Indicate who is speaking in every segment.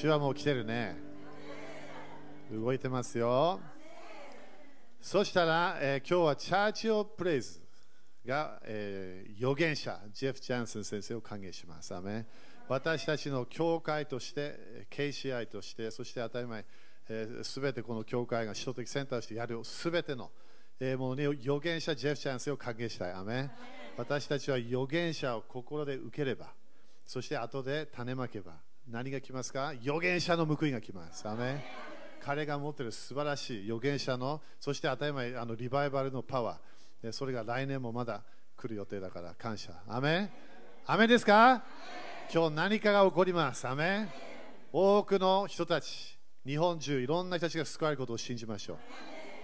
Speaker 1: 主はもう来てるね。動いてますよ。そしたら、えー今日はチャーチオプレイズが、えー預言者、ジェフ・ジャンセン先生を歓迎します。アメ私たちの教会として、KCI として、そして当たり前、すべてこの教会が首都的センターとしてやるすべての、ものに預言者、ジェフ・ジャンセンを歓迎したい。アメ私たちは預言者を心で受ければ、そして後で種まけば、何が来ますか？預言者の報いが来ます。アメ彼が持っている素晴らしい預言者の、そして当たり前あのリバイバルのパワー、それが来年もまだ来る予定だから感謝。アメアメンですか？今日何かが起こります。アメ多くの人たち、日本中いろんな人たちが救われることを信じましょう。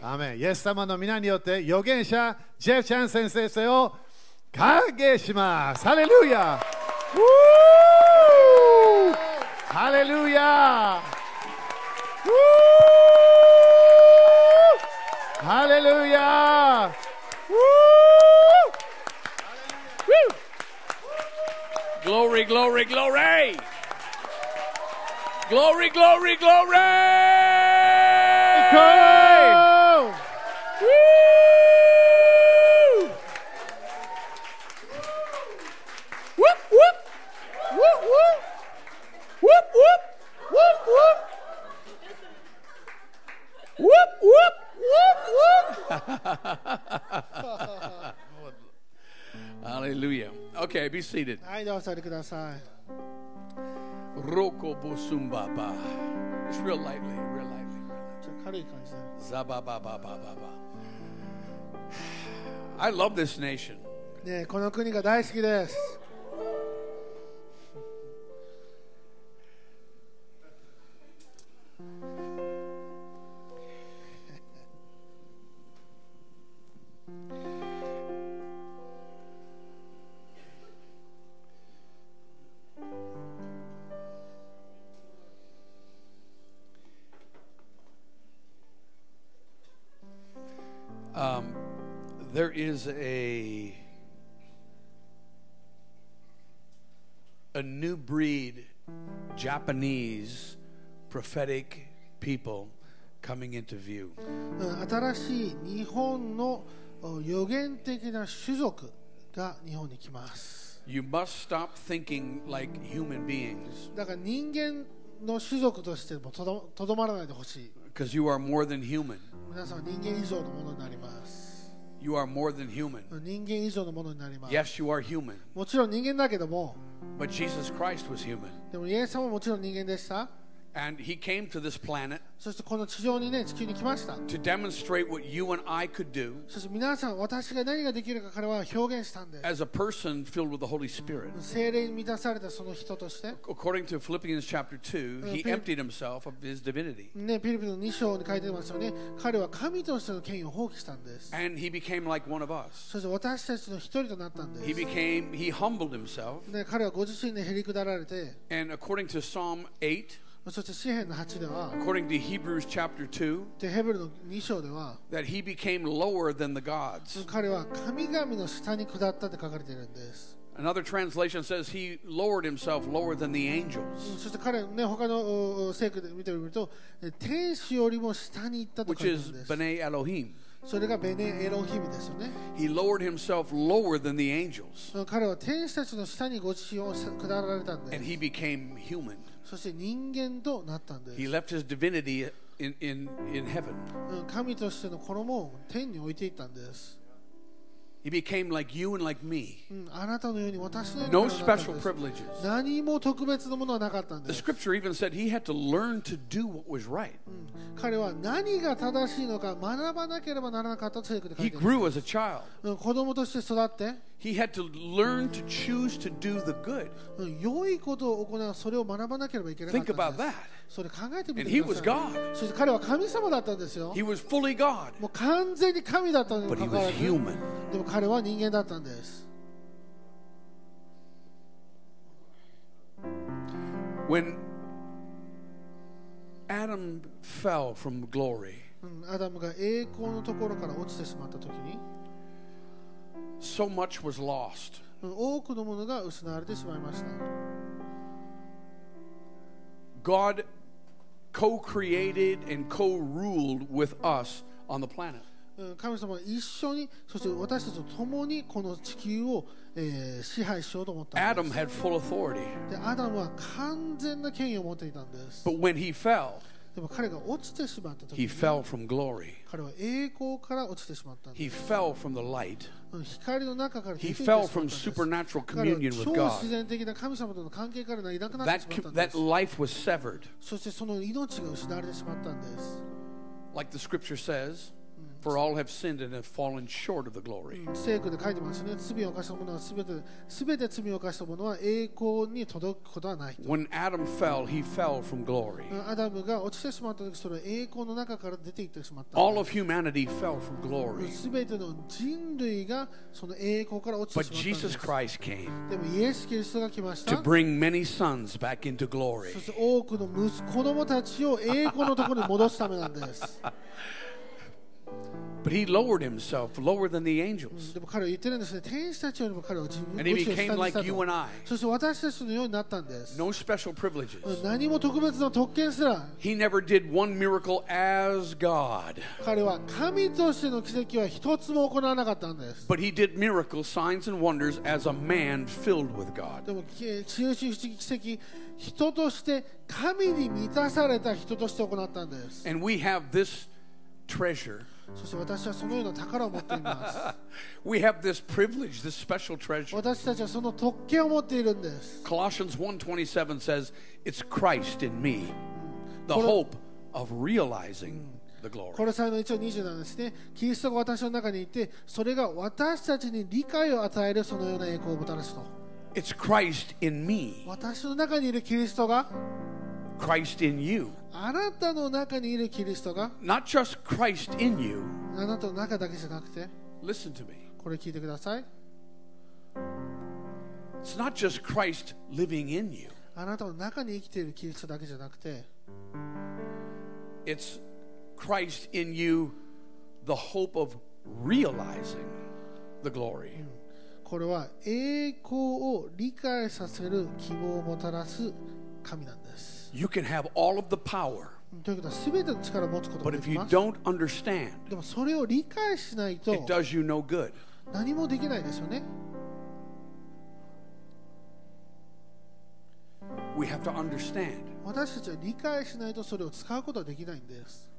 Speaker 1: アメイエス様の皆によって預言者ジェフ・チャン先生を歓迎します。ハレルヤ Hallelujah. Woo! Hallelujah. Woo! Woo!
Speaker 2: Glory, glory, glory. Glory, glory, glory. Whoop, whoop. Whoop, whoop. Hallelujah. Okay, be seated.
Speaker 3: はい、どうぞお座りください。
Speaker 2: Roko bosumbaba. Just real lightly, real lightly.
Speaker 3: ちょっと軽い感じで。
Speaker 2: Zabababababa. I love this nation.
Speaker 3: ねえこの国が大好きです。
Speaker 2: Is a a new breed Japanese prophetic people coming into view.
Speaker 3: うん新しい日本のお予言的な種族が日本に来ます。
Speaker 2: You must stop thinking like human beings
Speaker 3: だから人間の種族としてもとどとどまらないでほしい。
Speaker 2: because you are more than human.
Speaker 3: 皆さんは人間以上のものになります。
Speaker 2: You are more than human.
Speaker 3: 人間以上のものになります。
Speaker 2: Yes, you are human,
Speaker 3: もちろん人間だけども、
Speaker 2: but Jesus Christ was human.
Speaker 3: でもイエス様ももちろん人間でした。
Speaker 2: And he came to this planet
Speaker 3: そしてこの地上にね、地球に来ました。
Speaker 2: to demonstrate what you and I could do
Speaker 3: そして皆さん、私が何ができるか彼は表現したんです。
Speaker 2: as a person filled with the Holy Spirit.
Speaker 3: 精霊に満たされたその人として、
Speaker 2: According to Philippians chapter 2, he
Speaker 3: Uh,
Speaker 2: emptied himself of his divinity.
Speaker 3: ね、ピリピの2章に書いてますよね。彼は神としての権威を放棄したんです。
Speaker 2: And he became like one of us.
Speaker 3: そして私たちの一人となったんで
Speaker 2: He
Speaker 3: す。
Speaker 2: became, he humbled himself.
Speaker 3: で彼はご自身でへりくだられて、
Speaker 2: And according to Psalm 8,
Speaker 3: そして詩篇の8では、
Speaker 2: according to Hebrews chapter 2,
Speaker 3: でヘブルの2章では、
Speaker 2: that he became lower than the gods.
Speaker 3: 彼は神々の下に下ったって書かれているんです。
Speaker 2: Another translation says he lowered himself lower than the angels.
Speaker 3: そして彼ね、他のおお聖句で見てみると、え天使よりも下に行ったと
Speaker 2: which
Speaker 3: 書いてある
Speaker 2: is
Speaker 3: んです。
Speaker 2: B'nai Elohim.
Speaker 3: それがベネエロヒムですよね。
Speaker 2: He lowered himself lower than the angels.
Speaker 3: 彼は天使たちの下にご自身を下られたんで
Speaker 2: And
Speaker 3: す。
Speaker 2: he became human.
Speaker 3: そして人間となったんです。
Speaker 2: He left his divinity in, in, in heaven.
Speaker 3: 神としての衣を天に置いていったんです。
Speaker 2: He became like you and like me. No special privileges. The scripture even said he had to learn to do what was right. He grew as a child.
Speaker 3: うん子供として育って、
Speaker 2: He had to learn to choose to do the good.
Speaker 3: うん良いことを行う、それを学ばなければいけなかっ
Speaker 2: Think
Speaker 3: た
Speaker 2: about
Speaker 3: んです
Speaker 2: that.。
Speaker 3: それ考えてみ
Speaker 2: And
Speaker 3: て
Speaker 2: he
Speaker 3: くだ
Speaker 2: was
Speaker 3: さい。
Speaker 2: God.
Speaker 3: そして彼は神様だったんですよ。
Speaker 2: He was fully God,
Speaker 3: もう完全に神だったのに
Speaker 2: but
Speaker 3: も
Speaker 2: he
Speaker 3: かかわ
Speaker 2: was
Speaker 3: らず、
Speaker 2: human.
Speaker 3: でも彼は人間だったんです。
Speaker 2: When Adam fell from glory,
Speaker 3: うんアダムが栄光のところから落ちてしまった時に、
Speaker 2: so much was lost.
Speaker 3: うん多くのものが失われてしまいました。
Speaker 2: God co created and co ruled with us on the planet.
Speaker 3: うん神様は一緒にそして私たちと共にこの地球を、えー支配しようと思ったん
Speaker 2: Adam
Speaker 3: です
Speaker 2: had full authority.
Speaker 3: でアダムは完全な権威を持っていたんです
Speaker 2: But when he fell, he fell from glory. He fell from the light. He fell from supernatural communion with God. That, that life was severed. Like the scripture says, for all have sinned and have fallen short of the glory.
Speaker 3: 聖句で書いてますね罪を犯した者はすべてすべて罪を犯した者は栄光に届くことはないと
Speaker 2: When Adam fell, he fell from glory.
Speaker 3: アダムが落ちてしまった時それは栄光の中から出ていってしまった
Speaker 2: All of humanity fell from glory.
Speaker 3: すべての人類がその栄光から落ちて
Speaker 2: But
Speaker 3: しまったん
Speaker 2: Jesus Christ came
Speaker 3: でもイエス・キリストが来ました
Speaker 2: to bring many sons back into glory.
Speaker 3: そして多くの息子供たちを栄光のところに戻すためなんです。
Speaker 2: But he lowered himself lower than the angels.
Speaker 3: でも彼は言ってるんですね、天使たちよりも彼は自分
Speaker 2: And
Speaker 3: の
Speaker 2: he
Speaker 3: 地を下に
Speaker 2: became
Speaker 3: し
Speaker 2: like
Speaker 3: た
Speaker 2: you
Speaker 3: と
Speaker 2: and I.
Speaker 3: そして私たちのようになったんです。
Speaker 2: No special privileges.
Speaker 3: 何も特別な特権すら
Speaker 2: He never did one miracle as God.
Speaker 3: 彼は神としての奇跡は一つも行わなかったんです。
Speaker 2: But he did miracles, signs, and wonders as a man filled with God.
Speaker 3: でも、き知恵し不思議奇跡、人として神に満たされた人として行ったんです。
Speaker 2: And we have this treasure.
Speaker 3: そして私はそのような宝を持っています。
Speaker 2: We have this privilege, this special treasure.
Speaker 3: 私たちはその特権を持っているんです。
Speaker 2: Colossians 1:27 says, "It's Christ in me, the hope of realizing the glory."
Speaker 3: これさの1の27ですね。キリストが私の中にいて、それが私たちに理解を与えるそのような栄光をもたらすと。
Speaker 2: It's Christ in me,
Speaker 3: 私の中にいるキリストが、
Speaker 2: Christ in you.
Speaker 3: あなたの中にいるキリストが、
Speaker 2: Not just Christ in you.
Speaker 3: あなたの中だけじゃなくて、
Speaker 2: Listen to me.
Speaker 3: これ聞いてください。
Speaker 2: It's not just Christ living in you.
Speaker 3: あなたの中に生きているキリストだけじゃなくて、
Speaker 2: It's Christ in you, the hope of realizing the glory.
Speaker 3: これは栄光を理解させる希望をもたらす神なんです。
Speaker 2: You can have all of the power,
Speaker 3: ということは、すべての力を持つことが
Speaker 2: but
Speaker 3: で
Speaker 2: if
Speaker 3: き
Speaker 2: you
Speaker 3: ます。
Speaker 2: don't understand,
Speaker 3: でもそれを理解しないと
Speaker 2: it does you no good.
Speaker 3: 何もできないですよね。
Speaker 2: We have to understand.
Speaker 3: 私たちは理解しないとそれを使うことはできないんです。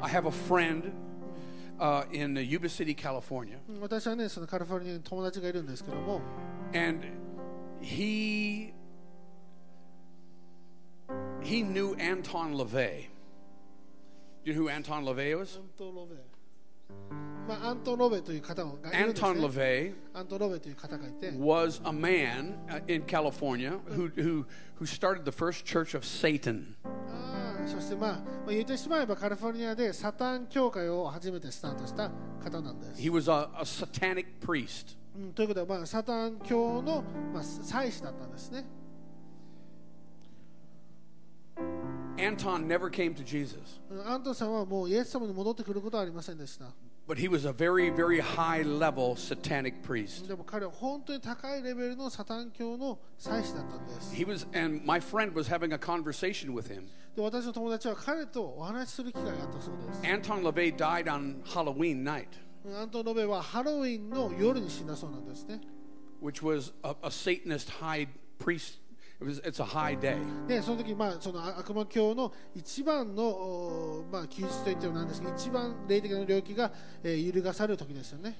Speaker 2: I have a friend uh, in Yuba City, California,
Speaker 3: 私はね、そのカリフォルニアに友達がいるんですけども、
Speaker 2: and he he knew Anton LaVey. Do you know who Anton LaVey
Speaker 3: ア
Speaker 2: was?
Speaker 3: ントン・ロベ。まあ、アントン・ロベという方がいるんです
Speaker 2: Anton
Speaker 3: ね。
Speaker 2: LaVey
Speaker 3: アントン・ロベという方がいて、
Speaker 2: was a man uh, in California who, who, who started the first church of Satan.
Speaker 3: あーそして、まあ、まあ言ってしまえばカリフォルニアでサタン教会を初めてスタートした方なんです。
Speaker 2: He was a, a satanic priest.
Speaker 3: うん、ということで、まあ、サタン教の、まあ、祭司だったんですね。
Speaker 2: Anton never came to Jesus,
Speaker 3: うんアントンさんはもうイエス様に戻ってくることはありませんでした。
Speaker 2: but he was a very, very high level satanic priest.
Speaker 3: でも彼は本当に高いレベルのサタン教の祭司だったんです。
Speaker 2: He was, and my friend was having a conversation with him.
Speaker 3: で私の友達は彼とお話しする機会があったそうです。
Speaker 2: Anton LaVey died on Halloween night,
Speaker 3: アントン・ロベはハロウィンの夜に死んだそうなんですね。
Speaker 2: which was a, a Satanist high priest. It was, it's a high day.
Speaker 3: で、その時、まあ、その悪魔教の一番の、おまあ、休日と言ってもなんですけど、一番霊的な領域が、えー揺るがされる時ですよね。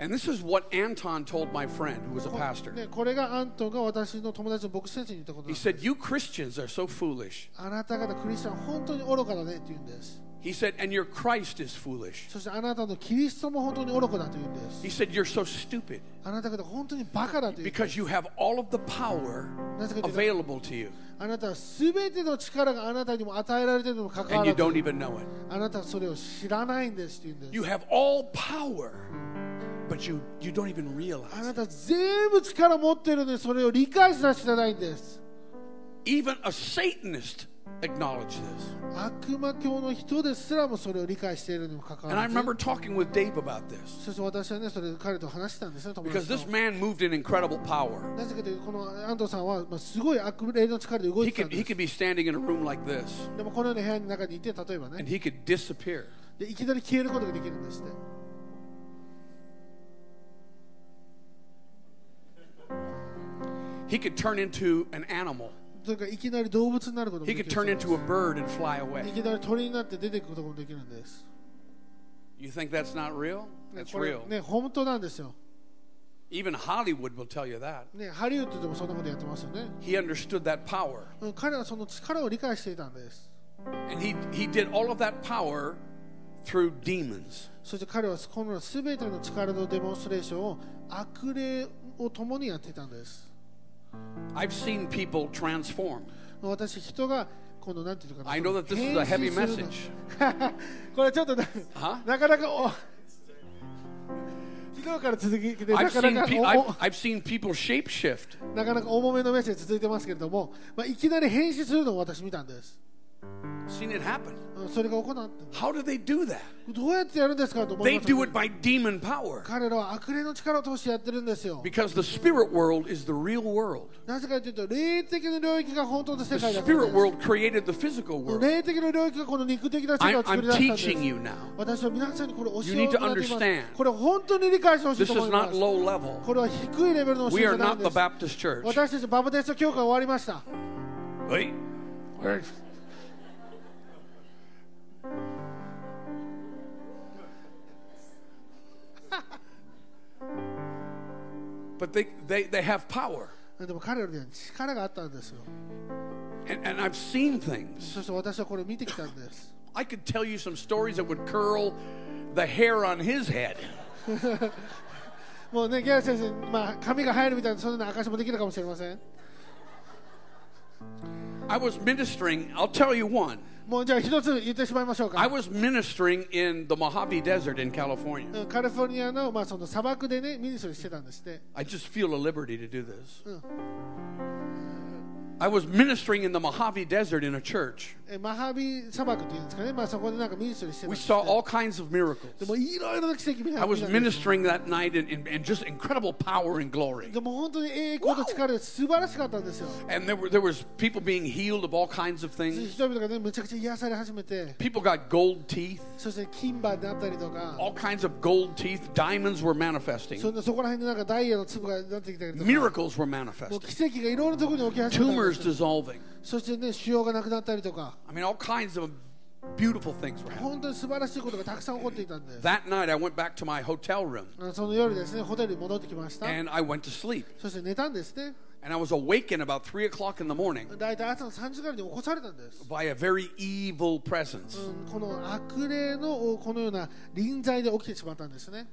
Speaker 2: And this is what Anton told my friend, who was a
Speaker 3: こ
Speaker 2: pastor.
Speaker 3: でこれがアントンが私の友達の牧師先生に言ったことな
Speaker 2: He
Speaker 3: んです。
Speaker 2: said, You Christians are so foolish.
Speaker 3: あなた方クリスチャン本当に愚かだねって言うんです。
Speaker 2: He said, And your Christ is foolish.
Speaker 3: そしてあなたのキリストも本当に愚かだと言うんで
Speaker 2: He
Speaker 3: す。
Speaker 2: said, You're so stupid
Speaker 3: あなた方本当にバカだと言うんです
Speaker 2: because you have all of the power
Speaker 3: なぜかというと
Speaker 2: available to you
Speaker 3: あなたは全ての力があなたにも与えられているにもかかわ
Speaker 2: and
Speaker 3: ら
Speaker 2: you
Speaker 3: ず
Speaker 2: don't even know it.
Speaker 3: あなたはそれを知らないんですって言うんです
Speaker 2: You have all power, but you, you don't even
Speaker 3: あ
Speaker 2: realize
Speaker 3: な
Speaker 2: it.
Speaker 3: た全部力持ってるのにそれを理解させてないんです
Speaker 2: Even a Satanist acknowledge this.
Speaker 3: 悪魔教の人ですらもそれを理解しているにもかか
Speaker 2: And
Speaker 3: わ
Speaker 2: I
Speaker 3: らず
Speaker 2: remember talking with Dave about this
Speaker 3: そして私はねそれで彼と話したんですね友
Speaker 2: because
Speaker 3: 達
Speaker 2: this
Speaker 3: と
Speaker 2: man moved in incredible power.
Speaker 3: なぜかというとこの安藤さんは、まあ、すごい悪霊の力で動い
Speaker 2: He
Speaker 3: てたん
Speaker 2: could
Speaker 3: で
Speaker 2: he
Speaker 3: す
Speaker 2: could be standing in a room like this
Speaker 3: でもこのような部屋の中にいて例えば
Speaker 2: and
Speaker 3: ね
Speaker 2: he could disappear.
Speaker 3: でいきなり消えることができるんですね
Speaker 2: He could turn into an animal.
Speaker 3: というかいきなり動物になることも
Speaker 2: He
Speaker 3: で
Speaker 2: could
Speaker 3: き
Speaker 2: turn
Speaker 3: る
Speaker 2: into a bird and fly
Speaker 3: い
Speaker 2: away.
Speaker 3: きなり鳥になって出ていくこともできるんです
Speaker 2: You think that's not real?
Speaker 3: ね
Speaker 2: That's
Speaker 3: これ
Speaker 2: real.
Speaker 3: ね本当なんですよ
Speaker 2: Even Hollywood will tell you that.
Speaker 3: ねハリウッドでもそんなことやってますよね
Speaker 2: He understood that power.
Speaker 3: うん彼はその力を理解していたんです
Speaker 2: And he, he did all of that power through demons.
Speaker 3: そして彼はこの全ての力のデモンストレーションを悪霊を共にやっていたんです
Speaker 2: I've seen people transform.
Speaker 3: 私人がこのなんていうのかな
Speaker 2: I know that this is a heavy message.
Speaker 3: のこれちょっとな
Speaker 2: Huh?
Speaker 3: なかなかお昨日から続きでな
Speaker 2: I've
Speaker 3: かな
Speaker 2: seen, I've,
Speaker 3: お
Speaker 2: I've seen people shapeshift.
Speaker 3: なかなか重めのメッセージ続いてますけれども、まあ、いきなり変身するのを私見たんです、
Speaker 2: Seen it happen.
Speaker 3: うんそれが行って
Speaker 2: How do they do that?
Speaker 3: どうやってやるんですかと思い
Speaker 2: They
Speaker 3: ます
Speaker 2: do it by demon power.
Speaker 3: 彼らは悪霊の力を通してやってるんですよ
Speaker 2: Because the spirit world is the real world.
Speaker 3: なぜかというと霊的な領域が本当の世
Speaker 2: The
Speaker 3: 界だから
Speaker 2: spirit
Speaker 3: です
Speaker 2: world created the physical world.
Speaker 3: 霊的な領域がこの肉的な世界
Speaker 2: I'm,
Speaker 3: を作
Speaker 2: I'm
Speaker 3: り出したんです
Speaker 2: teaching you now.
Speaker 3: 私は皆さんにこれ教
Speaker 2: You
Speaker 3: えよ
Speaker 2: need
Speaker 3: うと
Speaker 2: to
Speaker 3: なっています
Speaker 2: understand.
Speaker 3: これ本当に理解してほしい
Speaker 2: This
Speaker 3: と思
Speaker 2: is
Speaker 3: いま
Speaker 2: not
Speaker 3: す
Speaker 2: low level.
Speaker 3: これは低いレベルの教
Speaker 2: We
Speaker 3: えじ
Speaker 2: are
Speaker 3: ゃない
Speaker 2: not
Speaker 3: ん
Speaker 2: the
Speaker 3: です
Speaker 2: Baptist church.
Speaker 3: 私たちバプテスト教会終わりました
Speaker 2: Wait. Where- But they, they, they have power.
Speaker 3: でも彼らには力があったんですよ
Speaker 2: And, and I've seen things.
Speaker 3: そして私はこれを見てきたんです
Speaker 2: I could tell you some stories that would curl the hair on his head.
Speaker 3: もうねギャラ先生、まあ、髪が入るみたいなそんな証もできるかもしれません
Speaker 2: I was ministering, I'll tell you one.
Speaker 3: もうじゃあ一つ言ってしまいましょう
Speaker 2: I
Speaker 3: か
Speaker 2: was ministering in the Mojave Desert in California.
Speaker 3: うんカリフォルニアの,、まあその砂漠でねミニストリーしてたんですね
Speaker 2: I just feel a liberty to do this. I was ministering in the Mojave Desert in a church. We saw all kinds of miracles. I was ministering that night in, in, in just incredible power and glory.
Speaker 3: Wow.
Speaker 2: And there, were, there was people being healed of all kinds of things. People got gold teeth. All kinds of gold teeth. Diamonds were manifesting. Miracles were manifesting. Tumors
Speaker 3: です
Speaker 2: dissolving.
Speaker 3: そしてね腫瘍がなくなったりとか
Speaker 2: I mean, all kinds of beautiful things were happening.
Speaker 3: 本当に素晴らしいことがたくさん起こっていたんです
Speaker 2: That night, I went back to my hotel room
Speaker 3: その夜ですねホテルに戻ってきました
Speaker 2: and I went to sleep.
Speaker 3: そして寝たんですね
Speaker 2: And I was awakened about 3 o'clock in the morning
Speaker 3: 大体朝の3時ぐらいに起こされたんです、
Speaker 2: by a very evil presence.
Speaker 3: うん、この悪霊のこのような臨在で起きてしまったんですね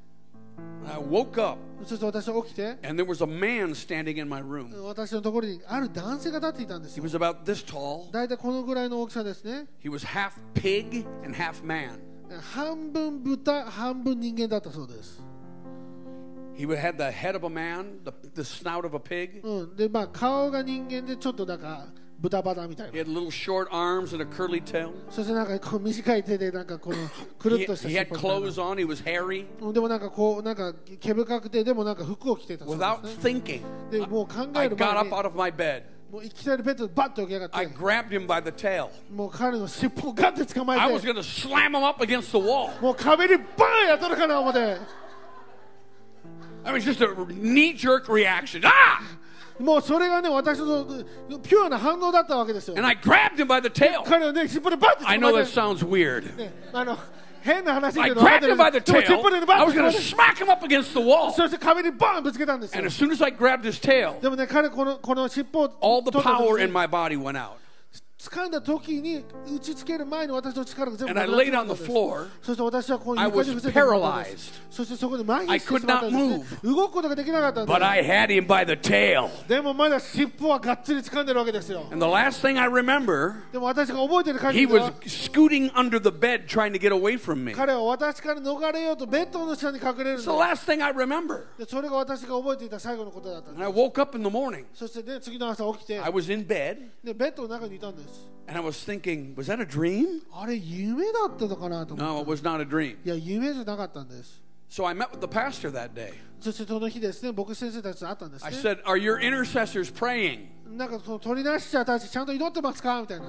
Speaker 2: I woke up
Speaker 3: そして私は起きて
Speaker 2: and there was a man standing in my room.
Speaker 3: 私のところにある男性が立っていたんです
Speaker 2: He
Speaker 3: よ
Speaker 2: was about this tall.
Speaker 3: 大体このぐらいの大きさですね
Speaker 2: He was half pig and half man.
Speaker 3: 半分豚半分人間だったそうです、
Speaker 2: He had the head of a man, the, the snout of a pig.
Speaker 3: うん、でまあ顔が人間でちょっとなんか 豚バラみたい
Speaker 2: He
Speaker 3: な
Speaker 2: had little short arms and a curly tail.
Speaker 3: そしてなんかこう短い手でなんかこのくる
Speaker 2: He,
Speaker 3: っとした
Speaker 2: he
Speaker 3: 尻
Speaker 2: had
Speaker 3: 尾みたいな
Speaker 2: clothes on. He was hairy.
Speaker 3: うんでもなんかこうなんか毛深くてでもなんか服を着てたそう
Speaker 2: Without
Speaker 3: ですね
Speaker 2: thinking,
Speaker 3: でもう考
Speaker 2: I
Speaker 3: える
Speaker 2: got
Speaker 3: 前
Speaker 2: up
Speaker 3: に
Speaker 2: out of my bed.
Speaker 3: もういきなりベッドでバッと起き上がっ
Speaker 2: I
Speaker 3: て
Speaker 2: grabbed him by the tail.
Speaker 3: もう彼の尻尾をガッて捕ま
Speaker 2: I
Speaker 3: え
Speaker 2: was
Speaker 3: て
Speaker 2: going to slam him up against the wall.
Speaker 3: もう壁にバーンやっとるかな思って。
Speaker 2: I mean, just a knee jerk reaction. Ah!
Speaker 3: もうそれがね、私のピュアな反応だったわけですよ
Speaker 2: And。I grabbed him by the tail.
Speaker 3: 彼をね、尻尾でバッて
Speaker 2: I
Speaker 3: 捕ま
Speaker 2: know
Speaker 3: え
Speaker 2: that
Speaker 3: て、
Speaker 2: sounds weird.
Speaker 3: ね、あの変な話
Speaker 2: I
Speaker 3: けど分かっ
Speaker 2: grabbed
Speaker 3: てる
Speaker 2: him by the
Speaker 3: でも尻
Speaker 2: tail.
Speaker 3: 尾でバ
Speaker 2: I
Speaker 3: ッ
Speaker 2: was
Speaker 3: て
Speaker 2: going
Speaker 3: 捕
Speaker 2: to
Speaker 3: まえて
Speaker 2: smack him up against the wall.
Speaker 3: そして壁にバーンぶつけたんですよ
Speaker 2: And。as soon as I grabbed his tail,
Speaker 3: でもね、彼このこの尻尾を
Speaker 2: all the
Speaker 3: 取った時
Speaker 2: power
Speaker 3: に
Speaker 2: in my body went out.
Speaker 3: 掴んだ時に打ちつける前に私の力が全部
Speaker 2: And I
Speaker 3: なくなって
Speaker 2: laid
Speaker 3: しま
Speaker 2: on
Speaker 3: ったん
Speaker 2: the
Speaker 3: です
Speaker 2: floor.
Speaker 3: そして私はこう
Speaker 2: I
Speaker 3: 床に
Speaker 2: was
Speaker 3: 伏せてしまったんです
Speaker 2: paralyzed.
Speaker 3: そしてそこで麻
Speaker 2: I
Speaker 3: 痺して
Speaker 2: could
Speaker 3: しまったんです、
Speaker 2: not
Speaker 3: ね
Speaker 2: move.、
Speaker 3: 動くことができなかったんで
Speaker 2: But
Speaker 3: す
Speaker 2: I had him by the tail.
Speaker 3: でもまだ尻尾はがっつり掴んでるわけですよ
Speaker 2: And the last thing I remember,
Speaker 3: でも私が覚えてる限
Speaker 2: he
Speaker 3: りで
Speaker 2: was
Speaker 3: は
Speaker 2: scooting under the bed trying to get away from me.
Speaker 3: 彼は私から逃れようとベッドの下に隠れるん
Speaker 2: It's
Speaker 3: で
Speaker 2: the last thing I remember.
Speaker 3: でそれが私が覚えていた最後のことだったん
Speaker 2: And
Speaker 3: で
Speaker 2: I
Speaker 3: す
Speaker 2: woke up in the morning.
Speaker 3: そしてね次の朝起きて
Speaker 2: I was in bed
Speaker 3: でベッドの中にいたんです です。
Speaker 2: And I was thinking, was that a dream?
Speaker 3: あれ、夢だったのかなと思
Speaker 2: No,
Speaker 3: っ
Speaker 2: it
Speaker 3: て。
Speaker 2: was not a dream.
Speaker 3: いや、夢じゃなかったんです。
Speaker 2: So I met with the pastor that day.
Speaker 3: そしてその日ですね、僕先生たちと会ったんです
Speaker 2: I
Speaker 3: ね。
Speaker 2: said, Are your intercessors praying?
Speaker 3: なんかその取り出し者たちちゃんと祈ってますかみたいな。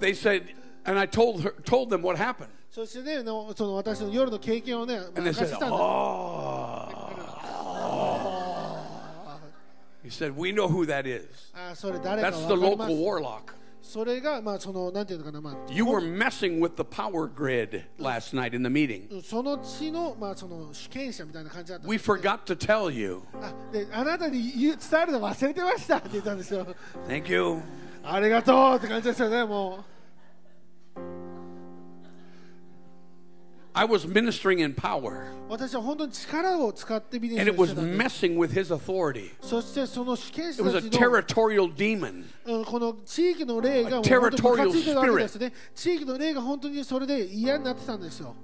Speaker 2: They said, and I told her, told them what happened.
Speaker 3: そしてね、のその私の夜の経験をね、明かしたんです。
Speaker 2: Oh. He said, We know who that is. That's
Speaker 3: わ
Speaker 2: the local
Speaker 3: す。
Speaker 2: warlock.
Speaker 3: それが、まあ、その、なんていうのかな、まあ、
Speaker 2: You were messing with the power grid last night in the meeting.
Speaker 3: その地の、まあ、その主権者みたいな感じだったん
Speaker 2: We forgot to tell you.
Speaker 3: あであなたに伝えるの忘れてましたって言ったんですよ。
Speaker 2: Thank you.
Speaker 3: ありがとうって感じですよね、もう。
Speaker 2: I was ministering in power,
Speaker 3: 私は本当に力を使ってビジネ
Speaker 2: and
Speaker 3: ス
Speaker 2: it
Speaker 3: をし
Speaker 2: was
Speaker 3: てたんです。
Speaker 2: messing with his authority.
Speaker 3: そしてその主権
Speaker 2: It
Speaker 3: 者
Speaker 2: was
Speaker 3: た
Speaker 2: a
Speaker 3: ちの
Speaker 2: territorial demon.
Speaker 3: うんこの地域の霊が
Speaker 2: A
Speaker 3: もう本当にムカ
Speaker 2: territorial
Speaker 3: ついてるわけですね。地域の霊が本当にそれで嫌になってたんですよ。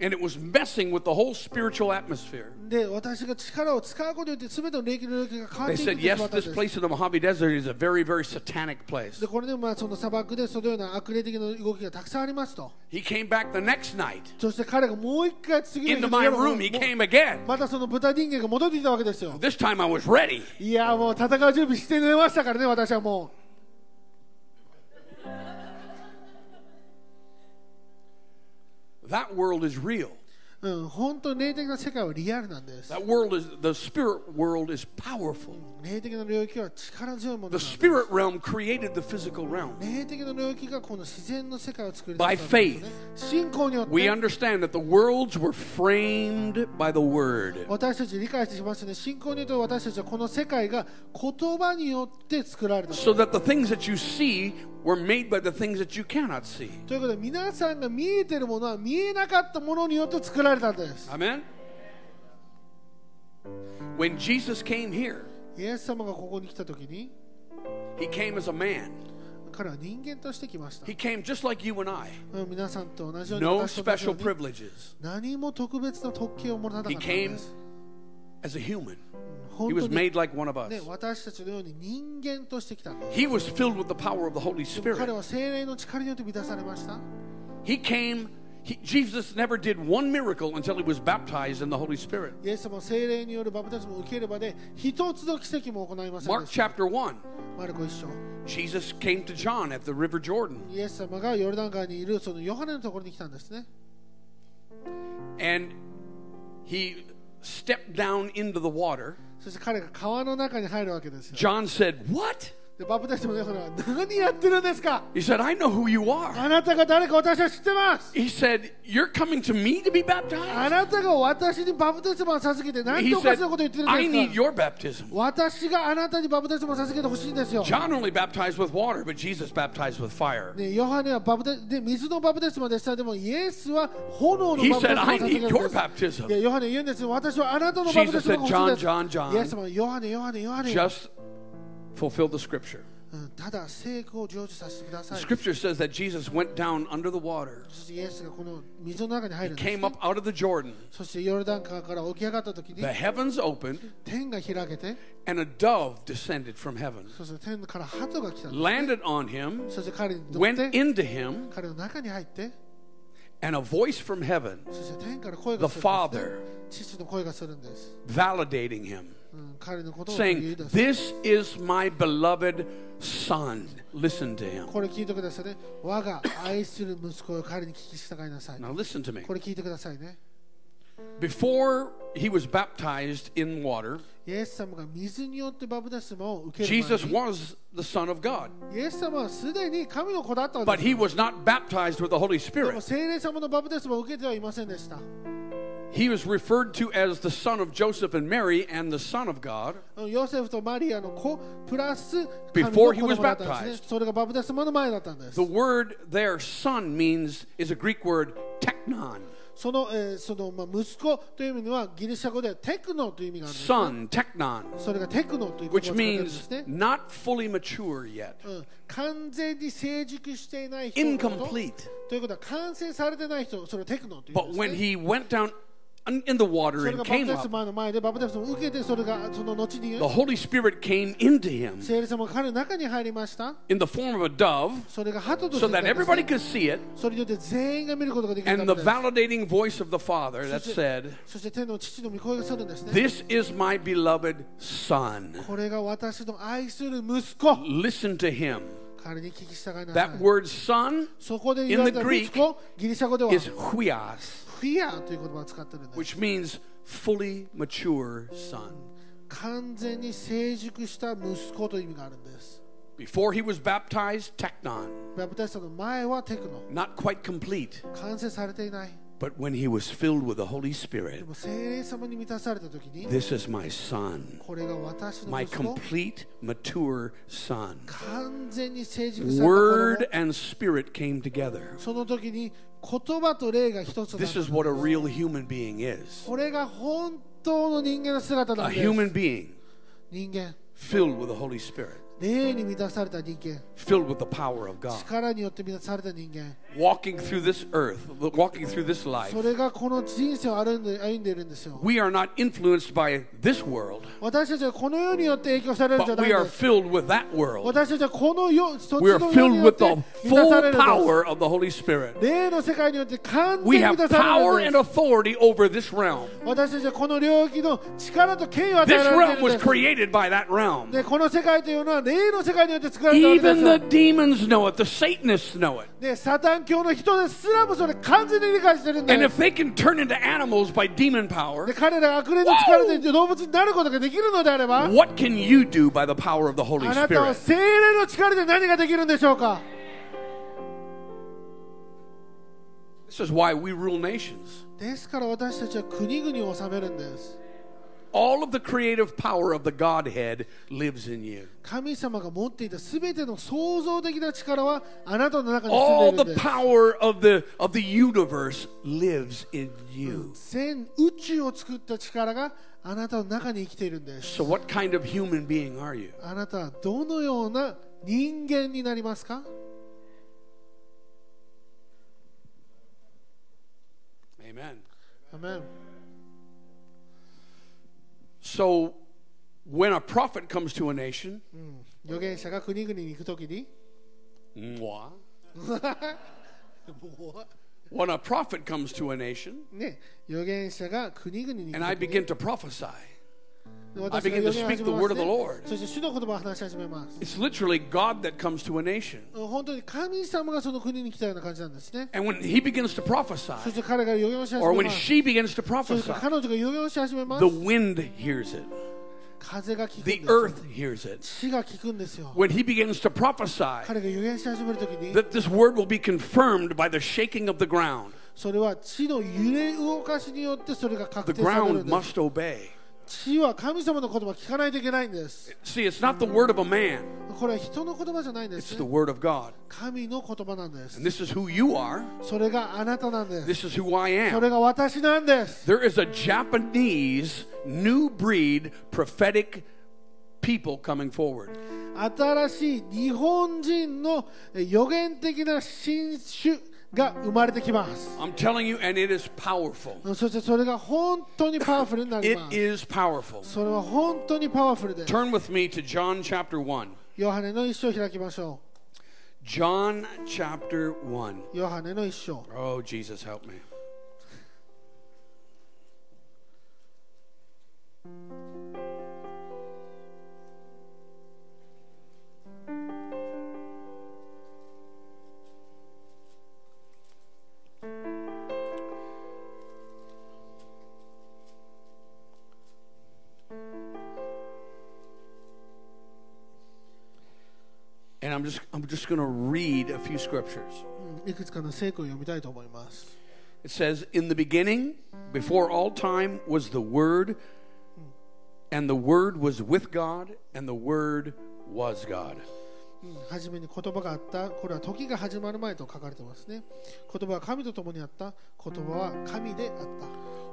Speaker 2: And it was messing with the whole spiritual atmosphere.
Speaker 3: で、私が力を使うことによって全ての霊気の領域が変わっ
Speaker 2: They
Speaker 3: ていく
Speaker 2: said,
Speaker 3: ってし
Speaker 2: yes,
Speaker 3: まったん
Speaker 2: this
Speaker 3: です。
Speaker 2: place in the Mojave Desert is a very, very satanic place.
Speaker 3: で、これでもまあその砂漠でそのような悪霊的な動きがたくさんありますと。
Speaker 2: He came back the next night
Speaker 3: そして彼がもう一回次の
Speaker 2: into
Speaker 3: 日の
Speaker 2: my
Speaker 3: 夜も
Speaker 2: room. He came again.
Speaker 3: またその豚人間が戻ってきたわけですよ。
Speaker 2: This time I was ready.
Speaker 3: いや、もう戦う準備して寝ましたからね、私はも
Speaker 2: That world is real.
Speaker 3: う。うん、本当に霊的な世界はリアルなんです。
Speaker 2: That world is, the spirit world is powerful.
Speaker 3: 霊的な領域は力強いものなん
Speaker 2: The
Speaker 3: です。
Speaker 2: spirit realm created the physical realm.
Speaker 3: 霊的な領域がこの自然の世界を作り
Speaker 2: By
Speaker 3: 出したんですね。信仰によって
Speaker 2: We understand that the worlds were framed by the word.
Speaker 3: 私たち理解してしますね。信仰によって私たちはこの世界が言葉によって作られた。
Speaker 2: So that the things that you see were made by the things that you cannot see.
Speaker 3: ということで皆さんが見えているものは見えなかったものによって作られたんです。
Speaker 2: Amen? When Jesus came here,
Speaker 3: イエス様がここに来た時に
Speaker 2: he came as a man.
Speaker 3: 彼は人間として来ました
Speaker 2: He。came just like you and I.
Speaker 3: うん皆さんと同じように
Speaker 2: No
Speaker 3: 私と同じよ
Speaker 2: special
Speaker 3: うに
Speaker 2: privileges.
Speaker 3: 何も特別な特権をもらわなか
Speaker 2: He
Speaker 3: ったんで
Speaker 2: came
Speaker 3: す。
Speaker 2: as a human.
Speaker 3: 本
Speaker 2: He
Speaker 3: 当
Speaker 2: was
Speaker 3: に、
Speaker 2: made like one of us.
Speaker 3: ね、私たちのように人間として来たんです。
Speaker 2: He was filled with the power of the Holy
Speaker 3: でも彼
Speaker 2: Spirit.
Speaker 3: は精霊の力によって満たされました。
Speaker 2: He came, he, Jesus never did one miracle until he was baptized in the Holy Spirit.
Speaker 3: イエス様は精霊によるバプテスマを受ければで一つの奇跡も行いません
Speaker 2: Mark
Speaker 3: でした。
Speaker 2: chapter 1,
Speaker 3: マルコ一章。
Speaker 2: Jesus came to John at the River Jordan.
Speaker 3: イエス様がヨルダン川にいるそのヨハネのところに来たんですね。
Speaker 2: and he stepped down into the water.
Speaker 3: そして彼が川の中に入るわけですよ。
Speaker 2: John said, What?
Speaker 3: でバプテスマのヨハネは何やってるんですか
Speaker 2: He said, I know who you are.
Speaker 3: あなたが誰か私は知ってます。
Speaker 2: He said, You're coming to me to be
Speaker 3: あ
Speaker 2: baptized?
Speaker 3: なたが私にバプテスマを授けて何
Speaker 2: He
Speaker 3: ておか
Speaker 2: said,
Speaker 3: しなこと言ってる
Speaker 2: I
Speaker 3: ん
Speaker 2: need
Speaker 3: ですか
Speaker 2: your baptism.
Speaker 3: 私があなたにバプテスマを授けてほしいんですよ。
Speaker 2: John only baptized with water, but Jesus baptized with fire.
Speaker 3: ね、ヨハネはバプテで水のバプテスマでしたでもイエスは炎の
Speaker 2: He
Speaker 3: バプテス
Speaker 2: said,
Speaker 3: マを
Speaker 2: I
Speaker 3: 授け
Speaker 2: need
Speaker 3: るん
Speaker 2: your
Speaker 3: です。
Speaker 2: baptism.
Speaker 3: いやヨハネ言うんですよ私はあなたのバプテスマが欲しいんです
Speaker 2: Jesus said, John, John, John.
Speaker 3: イエス様はヨハネヨハネヨハネ、
Speaker 2: Just fulfill the scripture.
Speaker 3: Uh,
Speaker 2: the scripture says that Jesus went down under the water.
Speaker 3: He
Speaker 2: came up out of the Jordan. The heavens opened, and a dove descended from heaven, landed on him, went into him, and a voice from heaven, the Father, validating him saying, This is my beloved son. Listen to him. now listen to me. Before he was baptized in water, Jesus was the Son of God. But he was not baptized with the Holy Spirit.
Speaker 3: 聖霊様のバプテスマを受けてはいませんでした。
Speaker 2: He was referred to as the son of Joseph and Mary and the Son of God.
Speaker 3: ヨセフとマリアの子プラス神
Speaker 2: Before
Speaker 3: の
Speaker 2: he
Speaker 3: 子
Speaker 2: was
Speaker 3: 供だったんですね
Speaker 2: baptized.。
Speaker 3: それがバプテスマの前だったんです
Speaker 2: The。word there, son, means is a Greek word, teknon.
Speaker 3: その,、えーそのまあ、息子という意味にはギリシャ語でテクノという意味があるんです、ね。
Speaker 2: Son, teknon,
Speaker 3: それがテクノという言葉を
Speaker 2: which
Speaker 3: 使っているんで
Speaker 2: means
Speaker 3: すね。
Speaker 2: not fully mature yet,
Speaker 3: うん、完全に成熟していない人のこと
Speaker 2: incomplete.
Speaker 3: ということは完成されてない人、それをテクノという
Speaker 2: But
Speaker 3: んです、
Speaker 2: when
Speaker 3: ね。
Speaker 2: he went down in the water and came up. The Holy Spirit came into him in the form of a dove so that everybody could see it. And the validating voice of the Father that said, This is my beloved Son. Listen to him. That word son in the Greek is huios.
Speaker 3: フィアという言葉を使ってるんです
Speaker 2: which means fully mature son.
Speaker 3: 完全に成熟した息子という意味があるんです
Speaker 2: Before he was baptized, teknon,
Speaker 3: バプテスマの前はテクノ
Speaker 2: not quite complete.
Speaker 3: 完成されていない
Speaker 2: but when he was filled with the Holy Spirit, this is my son, my complete, mature son. Word and spirit came together. This is what a real human being is. A human being filled with the Holy Spirit
Speaker 3: 霊に満たされた人間
Speaker 2: filled with the power of God,
Speaker 3: 力によって満たされた人間
Speaker 2: walking through this earth, walking through this life.
Speaker 3: それがこの人生を歩んで歩んでいるんですよ
Speaker 2: We are not influenced by this world,
Speaker 3: 私たちはこの世によって影響されるんじゃ
Speaker 2: but
Speaker 3: ない
Speaker 2: we
Speaker 3: ん
Speaker 2: are
Speaker 3: です
Speaker 2: filled with that world.
Speaker 3: 私たちはこの世そっち
Speaker 2: We are
Speaker 3: の世
Speaker 2: filled
Speaker 3: によっ
Speaker 2: with
Speaker 3: て
Speaker 2: the
Speaker 3: 満たされ
Speaker 2: full
Speaker 3: るんです
Speaker 2: power of the Holy Spirit.
Speaker 3: 霊の世界によって完全
Speaker 2: We
Speaker 3: に
Speaker 2: have
Speaker 3: 満たさ
Speaker 2: power
Speaker 3: れるん
Speaker 2: and
Speaker 3: です
Speaker 2: authority over this realm.
Speaker 3: 私たちはこの領域の力と権威を与え
Speaker 2: This
Speaker 3: られてい
Speaker 2: realm
Speaker 3: るん
Speaker 2: was
Speaker 3: です
Speaker 2: created by that realm.
Speaker 3: でこの世界というのは で永遠の世界によって作られたわで。サタン教の人ですらもそれ完全に理解してるんだよ。で彼らが悪霊の力で動物になることができるのであれば、あなたは聖霊の力で何ができるんでしょうか？ですから私たちは国々を治めるんです。
Speaker 2: All of the creative power of the Godhead lives in you.
Speaker 3: 神様が持っていたすべての創造的な力はあなたの中に住
Speaker 2: All
Speaker 3: んでいるん
Speaker 2: the
Speaker 3: です
Speaker 2: power of the of the universe lives in you.
Speaker 3: 全宇宙を作った力があなたの中に生きているんです
Speaker 2: So what kind of human being are you?
Speaker 3: あなたはどのような人間になりますか
Speaker 2: Amen.
Speaker 3: アメン
Speaker 2: So when a prophet comes to a nation,
Speaker 3: 預言者が国々に行くときに
Speaker 2: moi, when a prophet comes to a nation
Speaker 3: ね預言者が国々に行
Speaker 2: and
Speaker 3: く
Speaker 2: I
Speaker 3: とき
Speaker 2: begin
Speaker 3: に
Speaker 2: to prophesy,
Speaker 3: I
Speaker 2: begin to speak the word of the Lord. It's literally God that comes to a nation. And when he begins to prophesy, or when she begins to prophesy, the wind hears it. The earth hears it. When he begins to prophesy that this word will be confirmed by the shaking of the ground, the ground must obey.
Speaker 3: 地は神様の言葉を聞かないといけないんです
Speaker 2: See, it's not the word of a man,
Speaker 3: これは人の言葉じゃないんで
Speaker 2: it's
Speaker 3: す
Speaker 2: the
Speaker 3: ね
Speaker 2: word of God.
Speaker 3: 神の言葉なんです
Speaker 2: And this is who you are,
Speaker 3: それがあなたなんです
Speaker 2: this is who I
Speaker 3: そ
Speaker 2: am.
Speaker 3: れが私なんです
Speaker 2: There is a Japanese new breed prophetic people coming forward.
Speaker 3: 新しい日本人のえ予言的な新種が生まれてきます
Speaker 2: I'm telling you, and it is powerful.
Speaker 3: そしてそれが本当にパワフルになり
Speaker 2: It
Speaker 3: ます
Speaker 2: is powerful.
Speaker 3: それは本当にパワフルです
Speaker 2: Turn with me to John chapter 1.
Speaker 3: ヨハネの一章を開きましょ
Speaker 2: John chapter 1.
Speaker 3: うヨハネの一章
Speaker 2: Oh, Jesus, help me. And I'm just I'm just going to read a few scriptures.
Speaker 3: いくつかの聖句を読みたいと思います
Speaker 2: It says, In the beginning, before all time, was the Word, and the Word was with God, and the Word was God.
Speaker 3: うん初めに言葉があったこれは時が始まる前と書かれてますね言葉は神と共にあった言葉は神であっ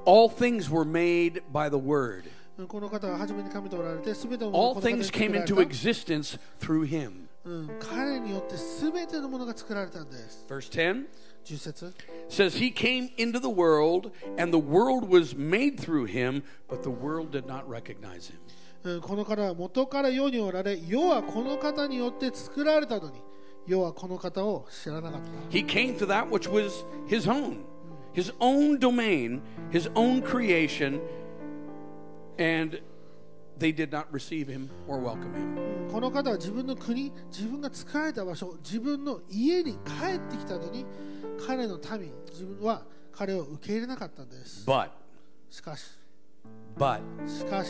Speaker 2: All things were made by the Word.
Speaker 3: たこの方は初めに神とおられて全てのも
Speaker 2: All
Speaker 3: のがこの方に
Speaker 2: things
Speaker 3: 作
Speaker 2: came
Speaker 3: られ
Speaker 2: into
Speaker 3: た
Speaker 2: existence through Him.
Speaker 3: うん、彼によって全てのものが作られたんです
Speaker 2: Verse 10
Speaker 3: 10節
Speaker 2: says he came into the world and the world was made through him, but the world did not recognize him.
Speaker 3: うんこの方は元から世におられ世はこの方によって作られたのに世はこの方を知らなかった
Speaker 2: He came to that which was his own, his own domain, his own creation, and they did not receive him or welcome him.
Speaker 3: この方は自分の国自分が作られた場所自分の家に帰ってきたのに彼の民自分は彼を受け入れなかったんです
Speaker 2: But,
Speaker 3: しかし
Speaker 2: but,
Speaker 3: しかし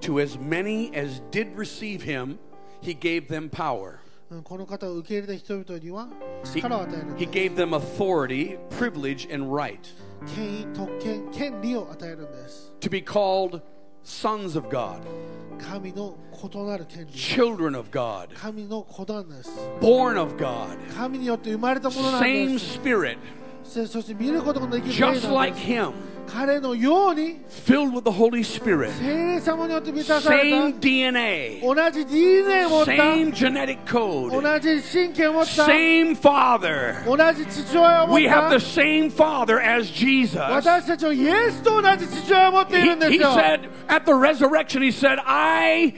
Speaker 2: to as many as did receive him, he gave them power.
Speaker 3: うんこの方を受け入れた人々には
Speaker 2: He,
Speaker 3: 力を与えるん
Speaker 2: he
Speaker 3: です
Speaker 2: gave them authority, privilege, and right
Speaker 3: 権威特権権利を与えるんです
Speaker 2: to be called sons of God, children of God, born of God, same spirit.
Speaker 3: そそして見ることができる霊なんです
Speaker 2: just like him,
Speaker 3: 彼のように
Speaker 2: filled with the Holy Spirit,
Speaker 3: 聖霊様によって満たされ
Speaker 2: same
Speaker 3: た
Speaker 2: DNA,
Speaker 3: 同じ DNA を持った
Speaker 2: same genetic code,
Speaker 3: 同じ神経を持った
Speaker 2: same Father.
Speaker 3: 同じ父親を持
Speaker 2: We
Speaker 3: っ
Speaker 2: have
Speaker 3: た
Speaker 2: the same Father as Jesus.
Speaker 3: 私たちはイエスと同じ父親を持っているんで
Speaker 2: He,
Speaker 3: す
Speaker 2: he
Speaker 3: よ
Speaker 2: said at the resurrection, He said, I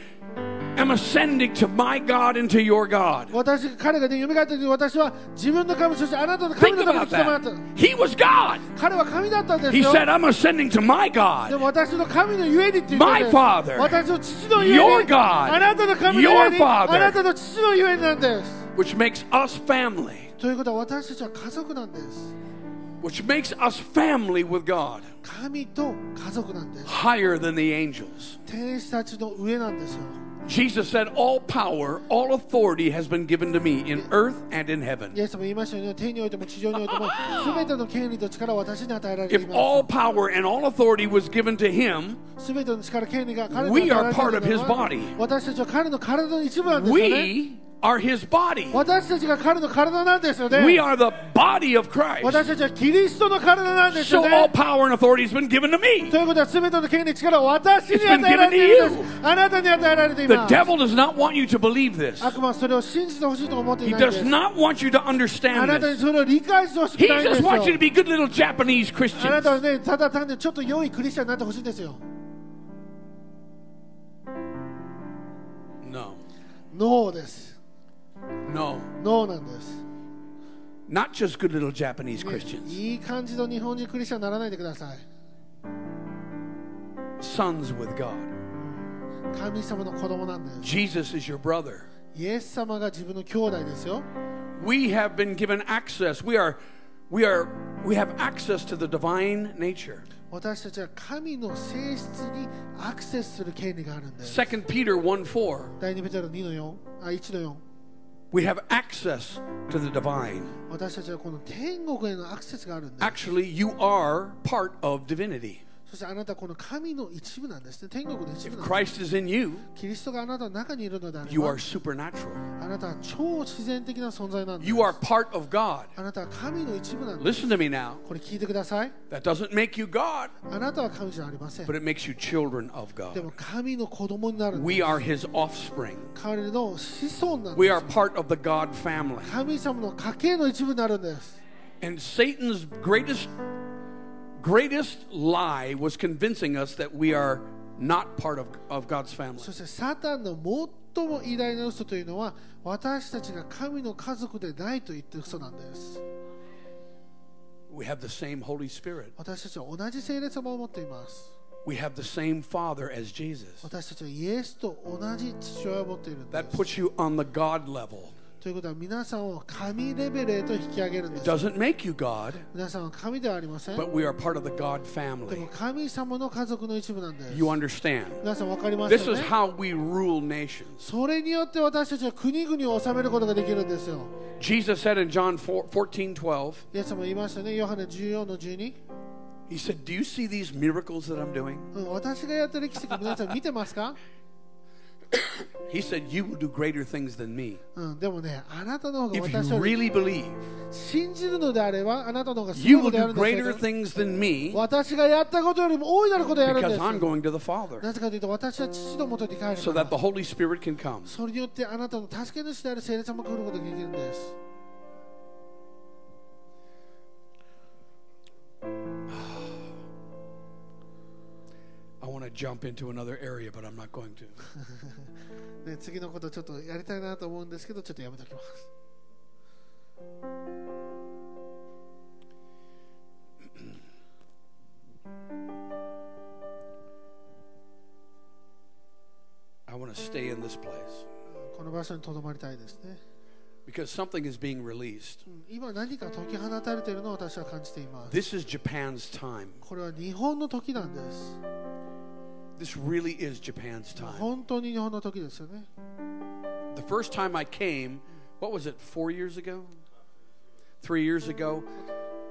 Speaker 2: am ascending to my God and to your God.
Speaker 3: 私彼がね蘇った時に私は自分の神そしてあなたの神
Speaker 2: Think
Speaker 3: のために
Speaker 2: about
Speaker 3: 来てもらった
Speaker 2: that. He was God.
Speaker 3: 彼は神だったんです
Speaker 2: He
Speaker 3: よ
Speaker 2: said, I'm ascending to my
Speaker 3: で
Speaker 2: God.
Speaker 3: も私の神のゆえにって言ったん
Speaker 2: My
Speaker 3: です
Speaker 2: Father.
Speaker 3: 私の父のゆえに
Speaker 2: Your God.
Speaker 3: あなたの神のゆえ
Speaker 2: Your
Speaker 3: に
Speaker 2: Father.
Speaker 3: あなたの父のゆえになんです
Speaker 2: Which makes us family.
Speaker 3: ということは私たちは家族なんです
Speaker 2: Which makes us family with God.
Speaker 3: 神と家族なんです
Speaker 2: Higher than the angels. Jesus said, All power, all authority has been given to me in earth and in heaven. if all power and all authority was given to him, we are part of his body. We are his body.
Speaker 3: 私たちが彼の体なんですよね
Speaker 2: We are the body of Christ.
Speaker 3: 私たちはキリストの体なんですよ
Speaker 2: So
Speaker 3: ね
Speaker 2: all power and authority has been given to me.
Speaker 3: ということは全ての権利力は私に与えられているん
Speaker 2: It's
Speaker 3: で
Speaker 2: been
Speaker 3: すあなたに与えられてい
Speaker 2: The
Speaker 3: ます
Speaker 2: devil does not want you to believe this.
Speaker 3: 悪魔はそれを信じてほしいと思ってい
Speaker 2: He
Speaker 3: ないんで
Speaker 2: does
Speaker 3: す
Speaker 2: not want you to
Speaker 3: あ
Speaker 2: understand
Speaker 3: なたに
Speaker 2: this.
Speaker 3: それを理解してほしく
Speaker 2: He
Speaker 3: ないんです
Speaker 2: just
Speaker 3: よ
Speaker 2: wants you to be good little Japanese
Speaker 3: あなた
Speaker 2: Christians.
Speaker 3: はねただ単にちょっと良いクリスチャンになってほしいんですよ
Speaker 2: No.
Speaker 3: ノーです
Speaker 2: No.
Speaker 3: ノーなんです、
Speaker 2: Not just good little Japanese
Speaker 3: ね
Speaker 2: Christians.
Speaker 3: いい感じの日本人クリスチャンにならないでください
Speaker 2: Sons with God.
Speaker 3: 神様の子供なんです
Speaker 2: Jesus is your brother.
Speaker 3: イエス様が自分の兄弟ですよ
Speaker 2: We have been given access. We are we are we have access to the divine nature.
Speaker 3: 私たちは神の性質にアクセスする権利があるんです
Speaker 2: 2 Peter 1 4.
Speaker 3: 第2ペテロ2の4あ1の4
Speaker 2: we have access to the divine. Actually, you are part of divinity.
Speaker 3: そしてあなたはこの神の一部なんですね天国の一部
Speaker 2: If
Speaker 3: なんです
Speaker 2: Christ is in you,
Speaker 3: キリストがあなたの中にいるのであれ
Speaker 2: you
Speaker 3: ば
Speaker 2: are supernatural.
Speaker 3: あなたは超自然的な存在なんです
Speaker 2: You are part of God.
Speaker 3: あなたは神の一部なんです
Speaker 2: Listen to me now.
Speaker 3: これ聞いてください
Speaker 2: That doesn't make you God,
Speaker 3: あなたは神じゃありません
Speaker 2: but it makes you children of
Speaker 3: で
Speaker 2: God.
Speaker 3: も神の子供になるんで
Speaker 2: We
Speaker 3: す
Speaker 2: are his offspring.
Speaker 3: 彼の子孫なんで
Speaker 2: We
Speaker 3: す
Speaker 2: are part of the God family.
Speaker 3: 神様の家系の一部になるんです
Speaker 2: And Satan's greatest greatest lie was convincing us that we are not part of, of God's family.
Speaker 3: そしてサタンの最も偉大な嘘というのは私たちが神の家族でないと言って嘘なんです
Speaker 2: We have the same Holy Spirit.
Speaker 3: 私たちは同じ聖霊様を持っています
Speaker 2: We have the same Father as Jesus.
Speaker 3: 私たちはイエスと同じ父親を持っているんで
Speaker 2: That
Speaker 3: す
Speaker 2: puts you on the God level.
Speaker 3: ということは皆さんを神レベルへと引き上げるんです
Speaker 2: doesn't make you God,
Speaker 3: 皆さんは神ではありません
Speaker 2: but we are part of the God
Speaker 3: で
Speaker 2: family.
Speaker 3: も神様の家族の一部なんです
Speaker 2: You understand?
Speaker 3: 皆さん分かります
Speaker 2: This
Speaker 3: よ
Speaker 2: is
Speaker 3: ね
Speaker 2: how we rule nations.
Speaker 3: それによって私たちは国々を治めることができるんですよ
Speaker 2: Jesus said in John 4, 14 12,
Speaker 3: イエス様言いましたねヨハネ14の12
Speaker 2: He said, Do you see these miracles that I'm doing?
Speaker 3: うん私がやってる奇跡皆さん見てますか、
Speaker 2: He said, You will do greater things than me.
Speaker 3: うん、でもねあなたの方が
Speaker 2: If you
Speaker 3: 私より
Speaker 2: really believe,
Speaker 3: 信じるのであればあなたの方がす
Speaker 2: you
Speaker 3: ごい
Speaker 2: will
Speaker 3: ことや
Speaker 2: do
Speaker 3: るんです
Speaker 2: greater
Speaker 3: よ、ね、
Speaker 2: things than me
Speaker 3: 私がやったことよりも大いなることをやるんで
Speaker 2: because
Speaker 3: す
Speaker 2: I'm going to the Father
Speaker 3: なぜかというと私は父のもとに帰る
Speaker 2: so
Speaker 3: か
Speaker 2: that
Speaker 3: ら
Speaker 2: the Holy Spirit can come.
Speaker 3: それによってあなたの助け主である聖霊様が来ることができるんです
Speaker 2: To jump into another area, but I'm not going to.
Speaker 3: ね、次のことちょっとやりたいなと思うんですけどちょっとやめときます。
Speaker 2: I want to stay in this place
Speaker 3: この場所にとどまりたいですね。
Speaker 2: because something is being released.
Speaker 3: うん今何か解き放たれているのを私は感じています。
Speaker 2: This is Japan's time.
Speaker 3: これは日本の時なんです。
Speaker 2: This really is Japan's time.
Speaker 3: 本当に日本の時ですよね。
Speaker 2: The first time I came, what was it, four years ago? Three years ago?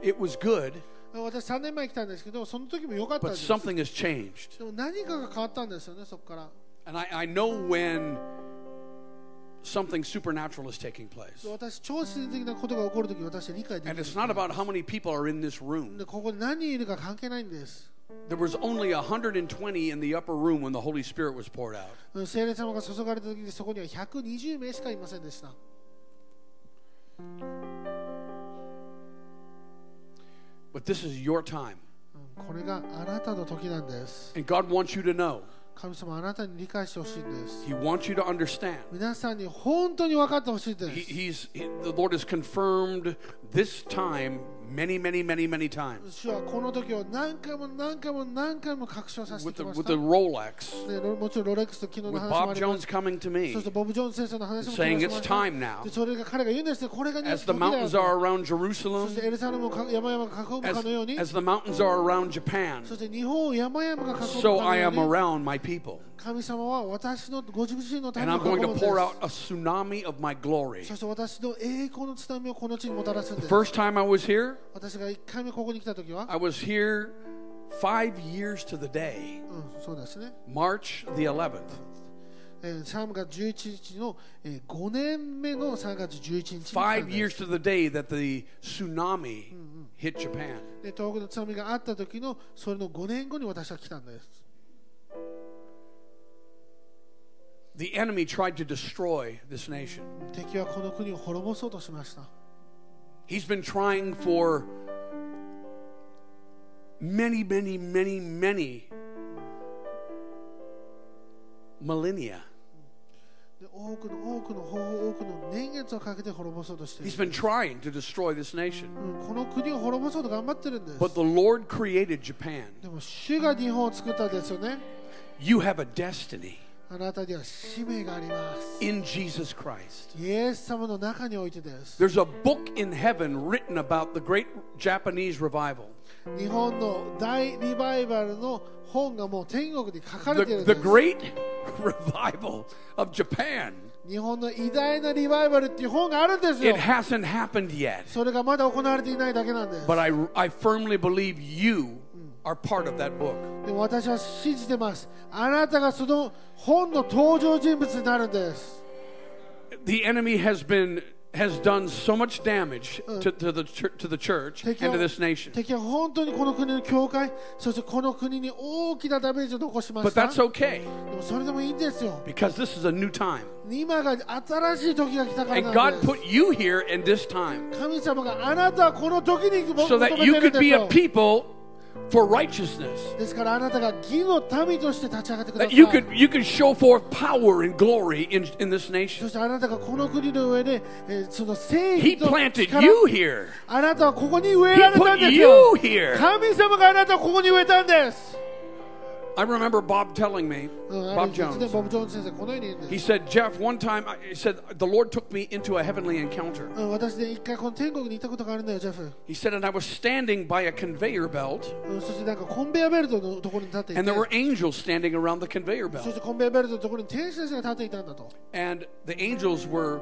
Speaker 2: It was good,
Speaker 3: 私3年前来たんですけど、その時も良かったん
Speaker 2: but
Speaker 3: です。
Speaker 2: something has changed.
Speaker 3: でも何かが変わったんですよね、そこから。
Speaker 2: And I, I know when something supernatural is taking place.
Speaker 3: 私、超自然的なことが起こるとき、私は理解でき
Speaker 2: And
Speaker 3: る
Speaker 2: it's not about how many people are in this room.
Speaker 3: でここに何人いるか関係ないんです。
Speaker 2: There was only 120 in the upper room when the Holy Spirit was poured out.
Speaker 3: うん聖霊様が注がれた時にそこには120名しかいませんでした。
Speaker 2: But this is your time.
Speaker 3: うんこれがあなたの時なんです。
Speaker 2: And God wants you to know.
Speaker 3: 神様あなたに理解してほしいんです。
Speaker 2: He wants you to understand.
Speaker 3: 皆さんに本当に分かってほしいで
Speaker 2: He,
Speaker 3: す。
Speaker 2: he's he, the Lord has confirmed this time many, many, many, many times
Speaker 3: 主はこの時を何回も何回も何回も確証させて
Speaker 2: with
Speaker 3: き
Speaker 2: the
Speaker 3: まし
Speaker 2: with
Speaker 3: た。
Speaker 2: the Rolex,
Speaker 3: でロもちろんロレックスと昨日の
Speaker 2: with
Speaker 3: 話もあ
Speaker 2: Bob
Speaker 3: りま
Speaker 2: Jones
Speaker 3: す。
Speaker 2: coming to me,
Speaker 3: そしてボブ・ジョーンズ先生の話も聞きま
Speaker 2: saying
Speaker 3: し
Speaker 2: it's
Speaker 3: た
Speaker 2: time now.
Speaker 3: でそれが彼が言うんですね、これがね
Speaker 2: As
Speaker 3: 時
Speaker 2: the
Speaker 3: だよ
Speaker 2: mountains are around
Speaker 3: そ
Speaker 2: Jerusalem,
Speaker 3: してエルサレムをか山々が囲む
Speaker 2: as,
Speaker 3: かのように、
Speaker 2: as the mountains are around Japan,
Speaker 3: そして日本を山々が囲むか
Speaker 2: so
Speaker 3: の
Speaker 2: I
Speaker 3: よう
Speaker 2: am
Speaker 3: に、
Speaker 2: around my people.
Speaker 3: 神様は私のご自身のた
Speaker 2: And
Speaker 3: め
Speaker 2: I'm
Speaker 3: を囲
Speaker 2: going
Speaker 3: む
Speaker 2: to
Speaker 3: んで
Speaker 2: pour out
Speaker 3: す。
Speaker 2: a tsunami of my glory.
Speaker 3: そして私の栄光の津波をこの地にもたらすん
Speaker 2: The
Speaker 3: です。
Speaker 2: first time I was here,
Speaker 3: 私が1回目ここに来た時は、
Speaker 2: I was here five years to the day,
Speaker 3: うん、そうですね。
Speaker 2: March the 11th.
Speaker 3: えー3月11日の、えー5年目の3月11日に来た
Speaker 2: Five years to the day that the tsunami hit Japan.
Speaker 3: で東北の津波があった時のそれの5年後に私は来たんです。
Speaker 2: The enemy tried to destroy this nation.
Speaker 3: 敵はこの国を滅ぼそうとしました。
Speaker 2: He's been trying for many, many, many, many millennia. He's been trying to destroy this nation. But the Lord created Japan. You have a destiny.
Speaker 3: あなたには使命があります。
Speaker 2: in Jesus Christ.
Speaker 3: イエス様の中においてです。
Speaker 2: There's a book in heaven written about the great Japanese revival.
Speaker 3: 日本の大リバイバルの本がもう天国に書かれている
Speaker 2: The,
Speaker 3: ん
Speaker 2: the
Speaker 3: です。
Speaker 2: great revival of Japan.
Speaker 3: 日本の偉大なリバイバルっていう本があるんですよ
Speaker 2: It。hasn't happened yet.
Speaker 3: それがまだ行われていないだけなんです。
Speaker 2: But I, I firmly believe you are part of that book.
Speaker 3: でも私は信じてます。あなたがその本の登場人物になるんです。
Speaker 2: The enemy has been has done so much damage to, to the chur- to the church
Speaker 3: 敵
Speaker 2: and
Speaker 3: は
Speaker 2: to this nation.
Speaker 3: 敵は本当にこの国の教会、そしてこの国に大きなダメージを残しま
Speaker 2: But
Speaker 3: した。
Speaker 2: that's
Speaker 3: で
Speaker 2: okay
Speaker 3: もそれでもいいんですよ。
Speaker 2: because this is a new time.
Speaker 3: 今が新しい時が来たから
Speaker 2: And
Speaker 3: なん
Speaker 2: God
Speaker 3: です。
Speaker 2: put you here in this time
Speaker 3: 神様があなたはこの時に求
Speaker 2: so
Speaker 3: め
Speaker 2: that
Speaker 3: て
Speaker 2: you
Speaker 3: るん
Speaker 2: could
Speaker 3: です
Speaker 2: be a
Speaker 3: よ。
Speaker 2: people for righteousness.
Speaker 3: ですからあなたが義の民として立ち上がってくださ
Speaker 2: That
Speaker 3: い。
Speaker 2: you could you could show forth power and glory in, in this
Speaker 3: そ
Speaker 2: nation.
Speaker 3: してあなたがこの国の上で、えーその正
Speaker 2: He
Speaker 3: 義と
Speaker 2: planted
Speaker 3: 力
Speaker 2: you here.
Speaker 3: あなたはここに植え
Speaker 2: He
Speaker 3: られたん
Speaker 2: put
Speaker 3: です
Speaker 2: you
Speaker 3: よ。
Speaker 2: here.
Speaker 3: 神様があなたをここに植えたんです。
Speaker 2: I remember Bob telling me, Bob Jones. He said, Jeff, one time, he said, the Lord took me into a heavenly encounter. He said, and I was standing by a conveyor belt. And there were angels standing around the conveyor belt. And the angels were,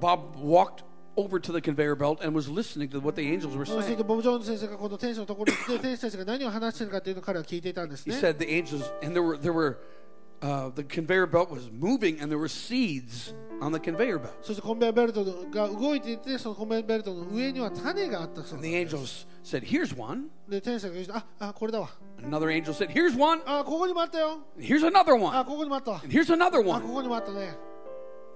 Speaker 2: Bob walked over to the conveyor belt and was listening to what the angels were
Speaker 3: そして
Speaker 2: saying.
Speaker 3: ボブ・ジョーンズ先生がこの天使のところに来て、天使たちが何を話しているかというのを彼は聞いていたんです
Speaker 2: He
Speaker 3: ね。
Speaker 2: said the angels, and there were, there were, uh, the conveyor belt was moving, and there were seeds on the conveyor belt.
Speaker 3: そしてコンベヤベルトが動いていて、そのコンベヤベルトの上には種があったそう
Speaker 2: And
Speaker 3: で
Speaker 2: the
Speaker 3: す。
Speaker 2: angels said, "Here's one."
Speaker 3: で、天使が言うとあ、あ、これだわ。
Speaker 2: Another angel said, "Here's one."
Speaker 3: あ、ここにもあったよ。
Speaker 2: Here's another
Speaker 3: あ、
Speaker 2: one.
Speaker 3: ここにもあったわ。
Speaker 2: And here's another
Speaker 3: あ、こ
Speaker 2: one.
Speaker 3: こにもあったね。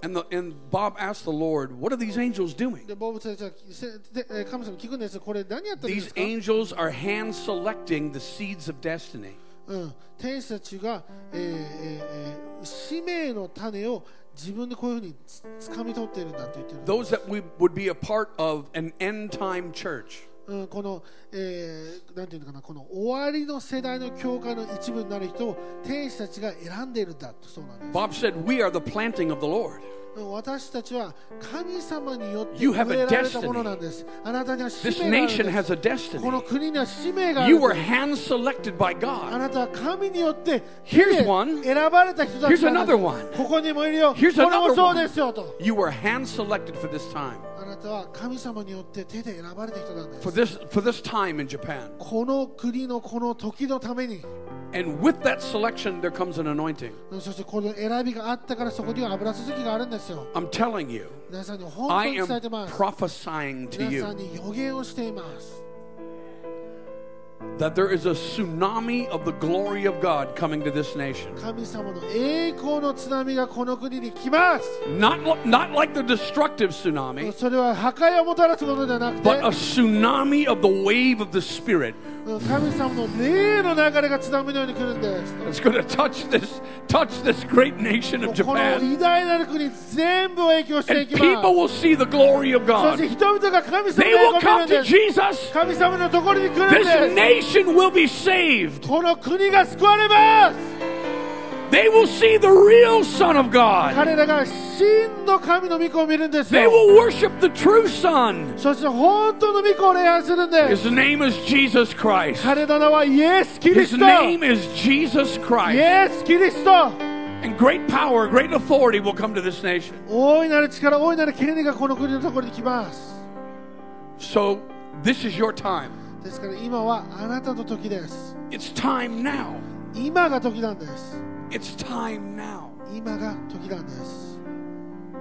Speaker 2: And the, and Bob asked the Lord, "What are these angels doing?"
Speaker 3: で、ボブ先生はせでえー神様に聞くんですよ。これ何やってるんで
Speaker 2: These
Speaker 3: すか
Speaker 2: angels are hand selecting the seeds of destiny.
Speaker 3: うん、天使たちが、えーえーえー使命の種を自分でこういうふうにつ掴み取っているんだと言ってるんです
Speaker 2: Those that we would be a part of an end time church.
Speaker 3: この、えーなんていうのかなこの終わりの世代の教会の一部になる人を天使たちが選んでいるんだとそうなんです
Speaker 2: Bob said, We are the planting of the Lord. You have a
Speaker 3: destiny.
Speaker 2: This nation has a destiny. You were hand selected by God. Here's one. Here's another one. Here's another one. You were hand selected for this time. For this, for this time in Japan.
Speaker 3: この国のこの時のために
Speaker 2: And with that selection there comes an anointing.
Speaker 3: そしてこの選びがあったからそこには油注ぎがあるんですよ
Speaker 2: I'm telling you,
Speaker 3: 皆さんに本当
Speaker 2: I
Speaker 3: に
Speaker 2: am
Speaker 3: 伝えてます
Speaker 2: prophesying to
Speaker 3: 皆さ
Speaker 2: you
Speaker 3: んに予言をしています
Speaker 2: that there is a tsunami of the glory of God coming to this nation.
Speaker 3: 神様の栄光の津波がこの国に来ます
Speaker 2: Not li- not like the destructive tsunami,
Speaker 3: それは破壊をもたらすものではなくて
Speaker 2: but a tsunami of the wave of the spirit
Speaker 3: 神様の霊の流れが津波のように来るんです
Speaker 2: that's going to touch this touch this great nation
Speaker 3: も
Speaker 2: of
Speaker 3: うこの
Speaker 2: Japan.
Speaker 3: 偉大なる国全部を影響してい
Speaker 2: And
Speaker 3: きます
Speaker 2: people will see the glory of
Speaker 3: そ
Speaker 2: God.
Speaker 3: して人々が神様
Speaker 2: They
Speaker 3: の
Speaker 2: will
Speaker 3: 栄光を
Speaker 2: come
Speaker 3: 見る
Speaker 2: to
Speaker 3: んです
Speaker 2: Jesus.
Speaker 3: 神様のところに来るん
Speaker 2: This
Speaker 3: です
Speaker 2: nation will be saved.
Speaker 3: この国が救われます
Speaker 2: They will see the real Son of God.
Speaker 3: 彼らが真の神の御子を見るんです
Speaker 2: They
Speaker 3: よ
Speaker 2: will worship the true Son.
Speaker 3: そして本当の御子を礼拝するんです
Speaker 2: His name is Jesus Christ.
Speaker 3: 彼の名はイエス・キリ
Speaker 2: His
Speaker 3: スト
Speaker 2: name is Jesus
Speaker 3: イ
Speaker 2: Christ.
Speaker 3: エス・キリスト
Speaker 2: And great power, great authority will come to this nation.
Speaker 3: 大いなる力大いなる権利がこの国のところに来ます
Speaker 2: So, this is your time.
Speaker 3: ですから今はあなたの時です
Speaker 2: It's time now.
Speaker 3: 今が時なんです
Speaker 2: It's time now.
Speaker 3: 今が時なんです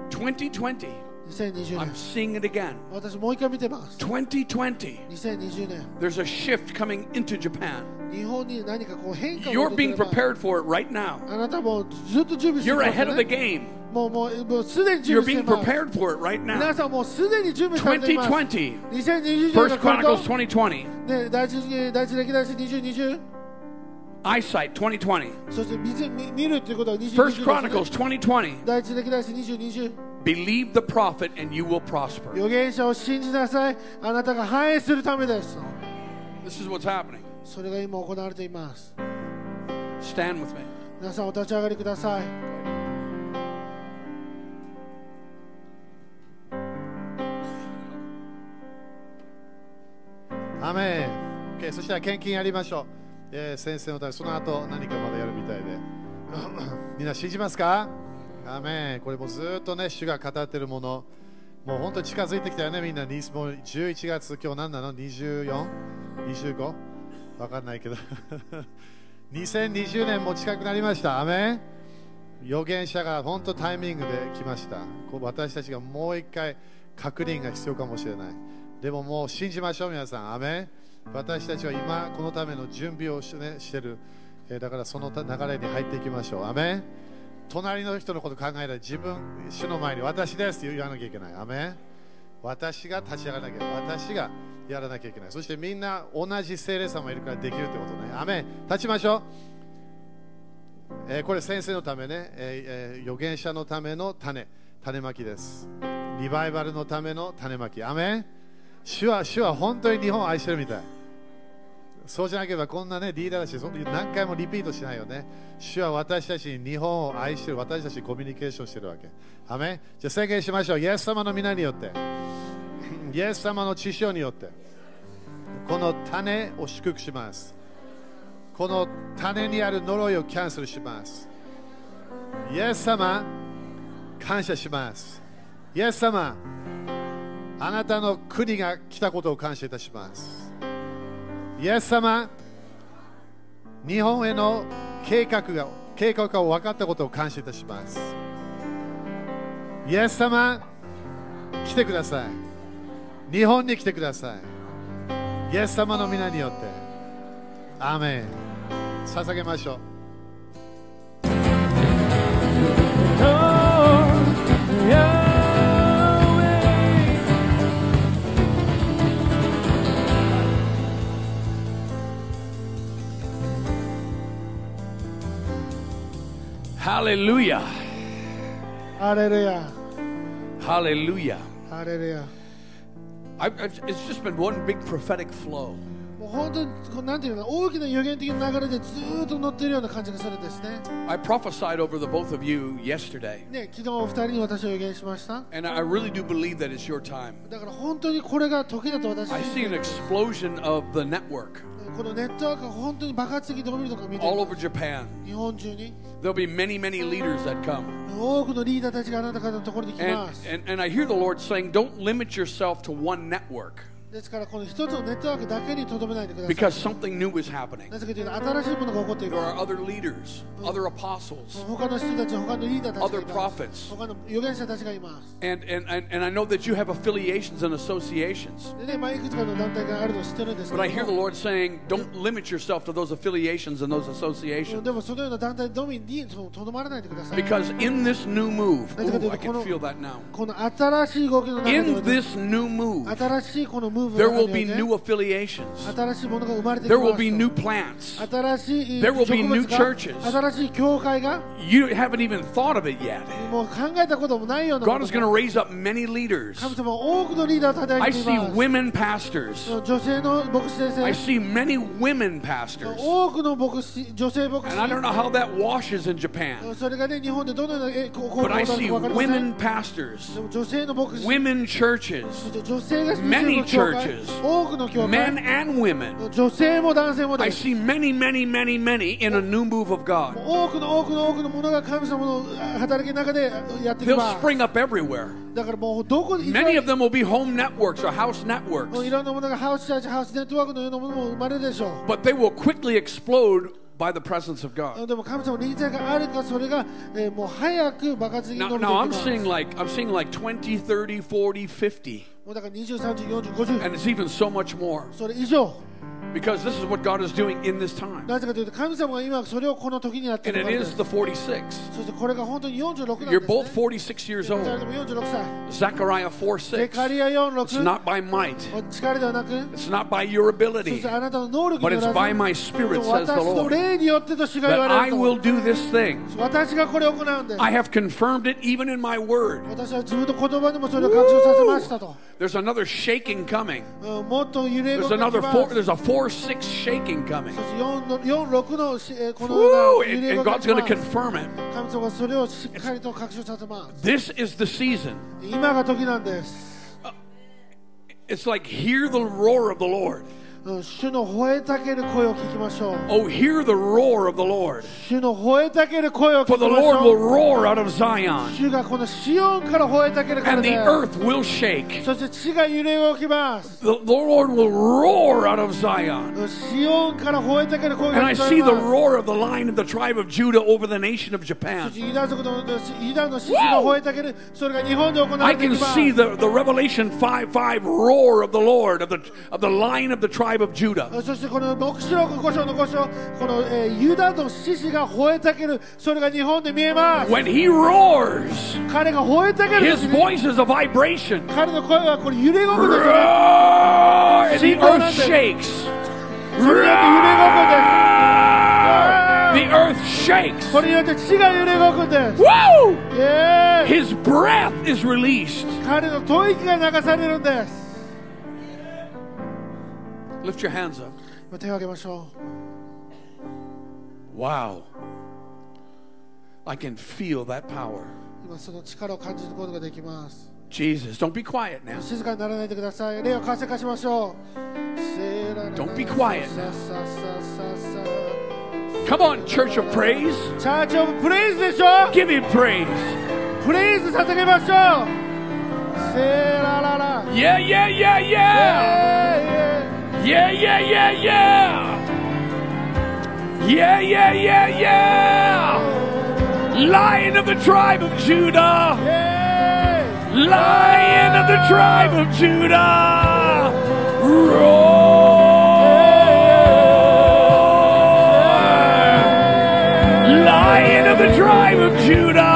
Speaker 2: 2020.
Speaker 3: 2020
Speaker 2: I'm
Speaker 3: 年
Speaker 2: seeing it again.
Speaker 3: 私もう一回見てます
Speaker 2: 2020.
Speaker 3: 2020年
Speaker 2: There's a shift coming into Japan.
Speaker 3: 日本に何かこう変化が
Speaker 2: You're
Speaker 3: 起こって
Speaker 2: being
Speaker 3: れば
Speaker 2: prepared for it right now.
Speaker 3: あなたもうずっと準備して
Speaker 2: You're
Speaker 3: ます
Speaker 2: ahead
Speaker 3: よ
Speaker 2: of the
Speaker 3: ね
Speaker 2: game.
Speaker 3: もうもうもうすでに準
Speaker 2: You're
Speaker 3: 備して
Speaker 2: being
Speaker 3: います
Speaker 2: prepared for it right
Speaker 3: 皆
Speaker 2: now.
Speaker 3: さんもうすでに準備されています
Speaker 2: 2020.
Speaker 3: 2020年
Speaker 2: First
Speaker 3: が来る
Speaker 2: Chronicles
Speaker 3: と
Speaker 2: 2020.
Speaker 3: ね第一第一歴代史2020
Speaker 2: Eyesight 2020.
Speaker 3: そして見せ見見るっていうことは2020
Speaker 2: First
Speaker 3: ですね
Speaker 2: Chronicles 2020.
Speaker 3: 第一歴代史2020
Speaker 2: Believe the prophet and you will prosper.
Speaker 3: 預言者を信じなさいあなたが繁栄するためです
Speaker 2: This is what's happening.
Speaker 3: それが今行われています
Speaker 2: Stand with me.
Speaker 3: 皆さんお立ち上がりください
Speaker 1: アーメン、OK、そしたら献金やりましょう、 えー先生のためその後何かまだやるみたいで。みんな信じますか？アメン。これもずっとね主が語ってるもの。もう本当に近づいてきたよねみんな。にもう11月今日何なの？24?25? わかんないけど。2020年も近くなりました。アメン。預言者が本当タイミングで来ました。こう私たちがもう一回確認が必要かもしれない。でももう信じましょう皆さん。アメン。私たちは今このための準備をし,、ね、してる、えーだからその流れに入っていきましょう。アメ隣の人のこと考えたら自分主の前に私ですって言わなきゃいけない。アメ私が立ち上がらなきゃいけない私がやらなきゃいけない。そしてみんな同じ聖霊様いるからできるってことね。アメ立ちましょう。えーこれ先生のためね、えーえー預言者のための種、種まきです。リバイバルのための種まき。アメン。主は主は本当に日本を愛してるみたい。そうじゃなければこんなねリーダーだし、そんな何回もリピートしないよね。主は私たちに日本を愛してる、私たちにコミュニケーションしてるわけ。アメじゃあ宣言しましょう。イエス様の皆によって、イエス様の知性によって、この種を祝福します。この種にある呪いをキャンセルします。イエス様、感謝します。イエス様、あなたの国が来たことを感謝いたします。イエス様、日本への計画が計画が分かったことを感謝いたします。イエス様、来てください。日本に来てください。イエス様の皆によって。アーメン。捧げましょう。
Speaker 2: Hallelujah.
Speaker 3: ハレルヤ
Speaker 2: Hallelujah.
Speaker 3: ハレルヤ
Speaker 2: I've, I've, it's just been one big prophetic flow.
Speaker 3: もう本当にこうなんていうのかな大きな予言的な流れでずーっと乗っているような感じがするんですね
Speaker 2: I prophesied over the both of you yesterday,
Speaker 3: ね昨日お二人に私は予言しました
Speaker 2: and I really do believe that it's your time.
Speaker 3: だから本当にこれが時だと私
Speaker 2: I see an explosion of the network
Speaker 3: このネットワークが本当に爆発的に伸びるとか見て
Speaker 2: all
Speaker 3: る
Speaker 2: over Japan.
Speaker 3: 日本中に
Speaker 2: There'll be many, many leaders that come.
Speaker 3: 多くのリーダーたちがあなた方のところに来
Speaker 2: And,
Speaker 3: ます
Speaker 2: and, and I hear the Lord saying, don't limit yourself to one network
Speaker 3: ですからこの一つのネットワークだけにとどめないでください
Speaker 2: because something new is happening.
Speaker 3: なぜかというと新しいものが起こっている
Speaker 2: There are other leaders, other apostles,
Speaker 3: 他の人たち他のリーダーたちが
Speaker 2: other
Speaker 3: います
Speaker 2: prophets.
Speaker 3: 他の預言者たちがいます
Speaker 2: And, and, and, and I know that you have affiliations and associations.
Speaker 3: でね、まあ、いくつかの団体があるのを知ってるんですけ
Speaker 2: But
Speaker 3: ど
Speaker 2: I hear the
Speaker 3: も
Speaker 2: Lord saying, don't limit yourself to those affiliations and those associations.
Speaker 3: でもそのような団体のみにととどまらないでください
Speaker 2: Because in this new move,
Speaker 3: Let's go to
Speaker 2: ooh, I
Speaker 3: the
Speaker 2: can
Speaker 3: corner.
Speaker 2: feel that now.
Speaker 3: この新しい動きの中で
Speaker 2: In
Speaker 3: はね
Speaker 2: this new move,
Speaker 3: 新しいこのムーブ
Speaker 2: there will be new affiliations. There will be new plants. There will be new churches. You haven't even thought of it yet. God is going to raise up many leaders. I see women pastors. I see many women pastors. And I don't know how that washes in Japan. But I see women pastors, women churches, many
Speaker 3: churches
Speaker 2: churches
Speaker 3: 多くの教
Speaker 2: men
Speaker 3: 会
Speaker 2: and women.
Speaker 3: 女性も男性も
Speaker 2: I
Speaker 3: です
Speaker 2: see many, many, many, many in a new move of God.
Speaker 3: 多くの多くの多くのものが神様の働きの中でやってき
Speaker 2: They'll
Speaker 3: ます
Speaker 2: spring up everywhere.
Speaker 3: だからもうどこに
Speaker 2: Many of them will be home networks or house
Speaker 3: もう
Speaker 2: networks,
Speaker 3: いろんなものがハウスチャーチハウスネットワークのようなものも生まれるでしょ
Speaker 2: but they will quickly explode by the presence of
Speaker 3: う
Speaker 2: God.
Speaker 3: でも神様の臨在があるかそれが、えーもう早く爆発的に
Speaker 2: Now,
Speaker 3: 伸びてい
Speaker 2: now
Speaker 3: き
Speaker 2: I'm
Speaker 3: ます
Speaker 2: seeing like I'm seeing like 20, 30, 40, 50,
Speaker 3: もうだから20、30、40、50
Speaker 2: and it's even so much more
Speaker 3: それ以上
Speaker 2: because this is what God is doing in this time,
Speaker 3: なぜかというと神様が今それをこの時にやってい
Speaker 2: and
Speaker 3: る
Speaker 2: it
Speaker 3: からで
Speaker 2: is
Speaker 3: す
Speaker 2: the 46.
Speaker 3: そしてこれが本当に46なんです、ね、
Speaker 2: You're both 46 years
Speaker 3: 二人
Speaker 2: old.
Speaker 3: とも46歳
Speaker 2: Zechariah 4,
Speaker 3: ゼカリア
Speaker 2: 6.
Speaker 3: 46
Speaker 2: It's not by might.
Speaker 3: 力ではなく
Speaker 2: It's not by your
Speaker 3: そ
Speaker 2: ability,
Speaker 3: してあなたの能力
Speaker 2: but
Speaker 3: によ
Speaker 2: it's
Speaker 3: ら
Speaker 2: by
Speaker 3: ず
Speaker 2: my spirit,
Speaker 3: でも
Speaker 2: says the
Speaker 3: 私の
Speaker 2: Lord.
Speaker 3: 霊によってと主が言
Speaker 2: That
Speaker 3: われ
Speaker 2: I
Speaker 3: る
Speaker 2: will
Speaker 3: と
Speaker 2: do this thing.
Speaker 3: 私がこれを行うんです
Speaker 2: I have confirmed it even in my word.
Speaker 3: 私は自分の言葉でもそれを確証させましたと、
Speaker 2: There's another shaking coming.
Speaker 3: うんもっと揺れ
Speaker 2: There's
Speaker 3: 動き
Speaker 2: another
Speaker 3: ま
Speaker 2: four.
Speaker 3: す
Speaker 2: There's a four 6 shaking coming. And, and God's going to confirm it.
Speaker 3: It's,
Speaker 2: this is the season.
Speaker 3: Uh,
Speaker 2: it's like hear the roar of the Lord.
Speaker 3: うん主の吠えたける声を聞きましょう
Speaker 2: Oh, hear the roar of the Lord.
Speaker 3: 主の吠えたける声を聞
Speaker 2: For
Speaker 3: き
Speaker 2: the
Speaker 3: まし
Speaker 2: Lord will
Speaker 3: ょう
Speaker 2: roar out of Zion,
Speaker 3: 主がこのシオンから吠えたけるから
Speaker 2: and
Speaker 3: で
Speaker 2: the earth will shake.
Speaker 3: そして地が揺れ動きます
Speaker 2: The, the Lord will roar out of Zion.
Speaker 3: シオンから吠えたける声
Speaker 2: And
Speaker 3: が
Speaker 2: I
Speaker 3: 聞こ
Speaker 2: see
Speaker 3: え
Speaker 2: the
Speaker 3: ます
Speaker 2: roar of the lion of the tribe of Judah over the nation of
Speaker 3: そ
Speaker 2: Japan.
Speaker 3: してユダ族のユダの獅子が吠えたけるそれが日本で行わ
Speaker 2: I
Speaker 3: れてい
Speaker 2: can
Speaker 3: きます
Speaker 2: see the, the Revelation 5 5 roar of the Lord, of the, of the lion of the tribe of Judah.
Speaker 3: そしてこの黙示録5章の5章この、えーユダの獅子が吠えたけるそれが日本で見えます
Speaker 2: When he roars,
Speaker 3: 彼が吠えたける
Speaker 2: his voice is a vibration.
Speaker 3: 彼の声はこれ揺れ動くんですよね
Speaker 2: Roar! And the earth shakes.
Speaker 3: それによって揺れ動くんです
Speaker 2: The earth shakes.
Speaker 3: これによって地が揺れ動くんです
Speaker 2: Woo!
Speaker 3: イエーイ
Speaker 2: His breath is released.
Speaker 3: 彼の吐息が流されるんです
Speaker 2: Lift your hands up.
Speaker 3: 今手を挙げましょ
Speaker 2: Wow. I can feel that power.
Speaker 3: う今その力を感じることができます
Speaker 2: Jesus, don't be quiet now.
Speaker 3: 静かにならないでください霊を活性化しましょう
Speaker 2: Don't be quiet
Speaker 3: さささささ
Speaker 2: Come on, Church of Praise.
Speaker 3: チャーチオブプレイズでしょ
Speaker 2: Give him praise.
Speaker 3: プレイズ捧げましょうセーラララ
Speaker 2: Yeah, yeah, yeah,
Speaker 3: イ
Speaker 2: yeah. Yeah, yeah, yeah, yeah. Yeah, yeah, yeah, yeah. Lion of the tribe of Judah. Lion of the tribe of Judah. Roar. Lion of the tribe of Judah.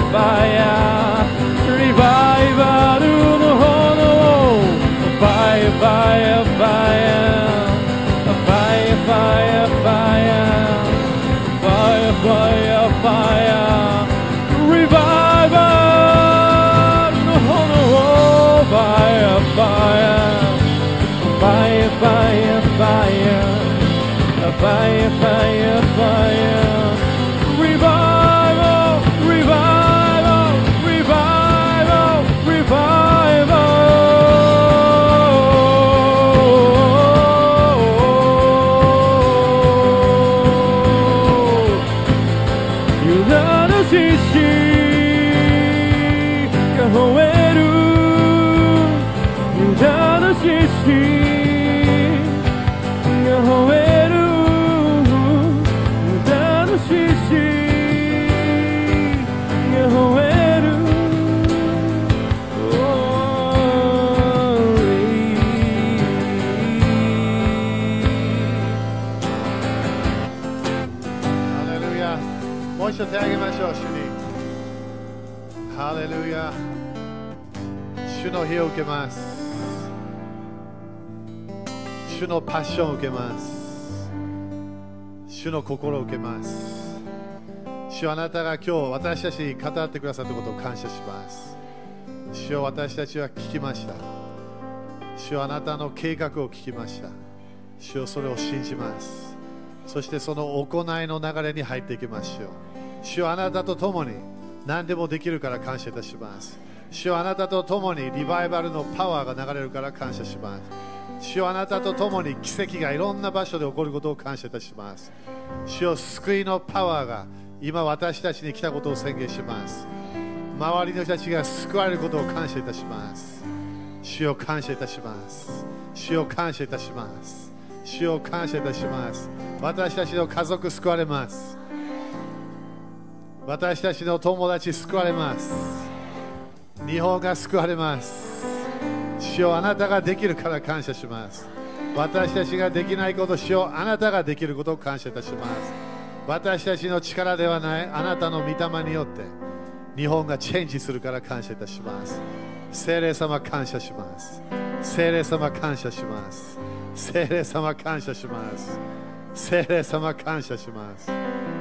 Speaker 1: のパッションを受けます。主の心を受けます。主あなたが今日私たちに語ってくださったことを感謝します。主を私たちは聞きました。主はあなたの計画を聞きました。主をそれを信じます。そしてその行いの流れに入っていきましょう。主はあなたと共に何でもできるから感謝いたします。主よあなたと共にリバイバルのパワーが流れるから感謝します。主よあなたと共に奇跡がいろんな場所で起こることを感謝いたします。主よ救いのパワーが今私たちに来たことを宣言します。周りの人たちが救われることを感謝いたします。主よ感謝いたします。主よ感謝いたします。主よ感謝いたします。私たちの家族救われます。私たちの友達救われます。日本が救われます。主よあなたができるから感謝します。私たちができないこと主よあなたができることを感謝いたします。私たちの力ではないあなたの御霊によって日本がチェンジするから感謝いたします。聖霊様感謝します。聖霊様感謝します。聖霊様感謝します。聖霊様感謝します。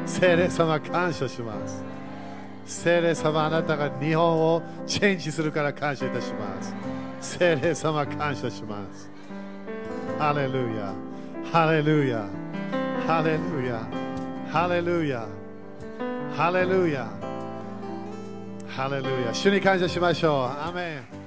Speaker 1: 聖霊様感謝します。聖霊様あなたが日本をチェンジするから感謝いたします。聖霊様感謝します。ハレルヤ。ハレルヤ。ハレルヤ。ハレルヤ。ハレルヤ。ハレルヤ。主に感謝しましょう。アメン。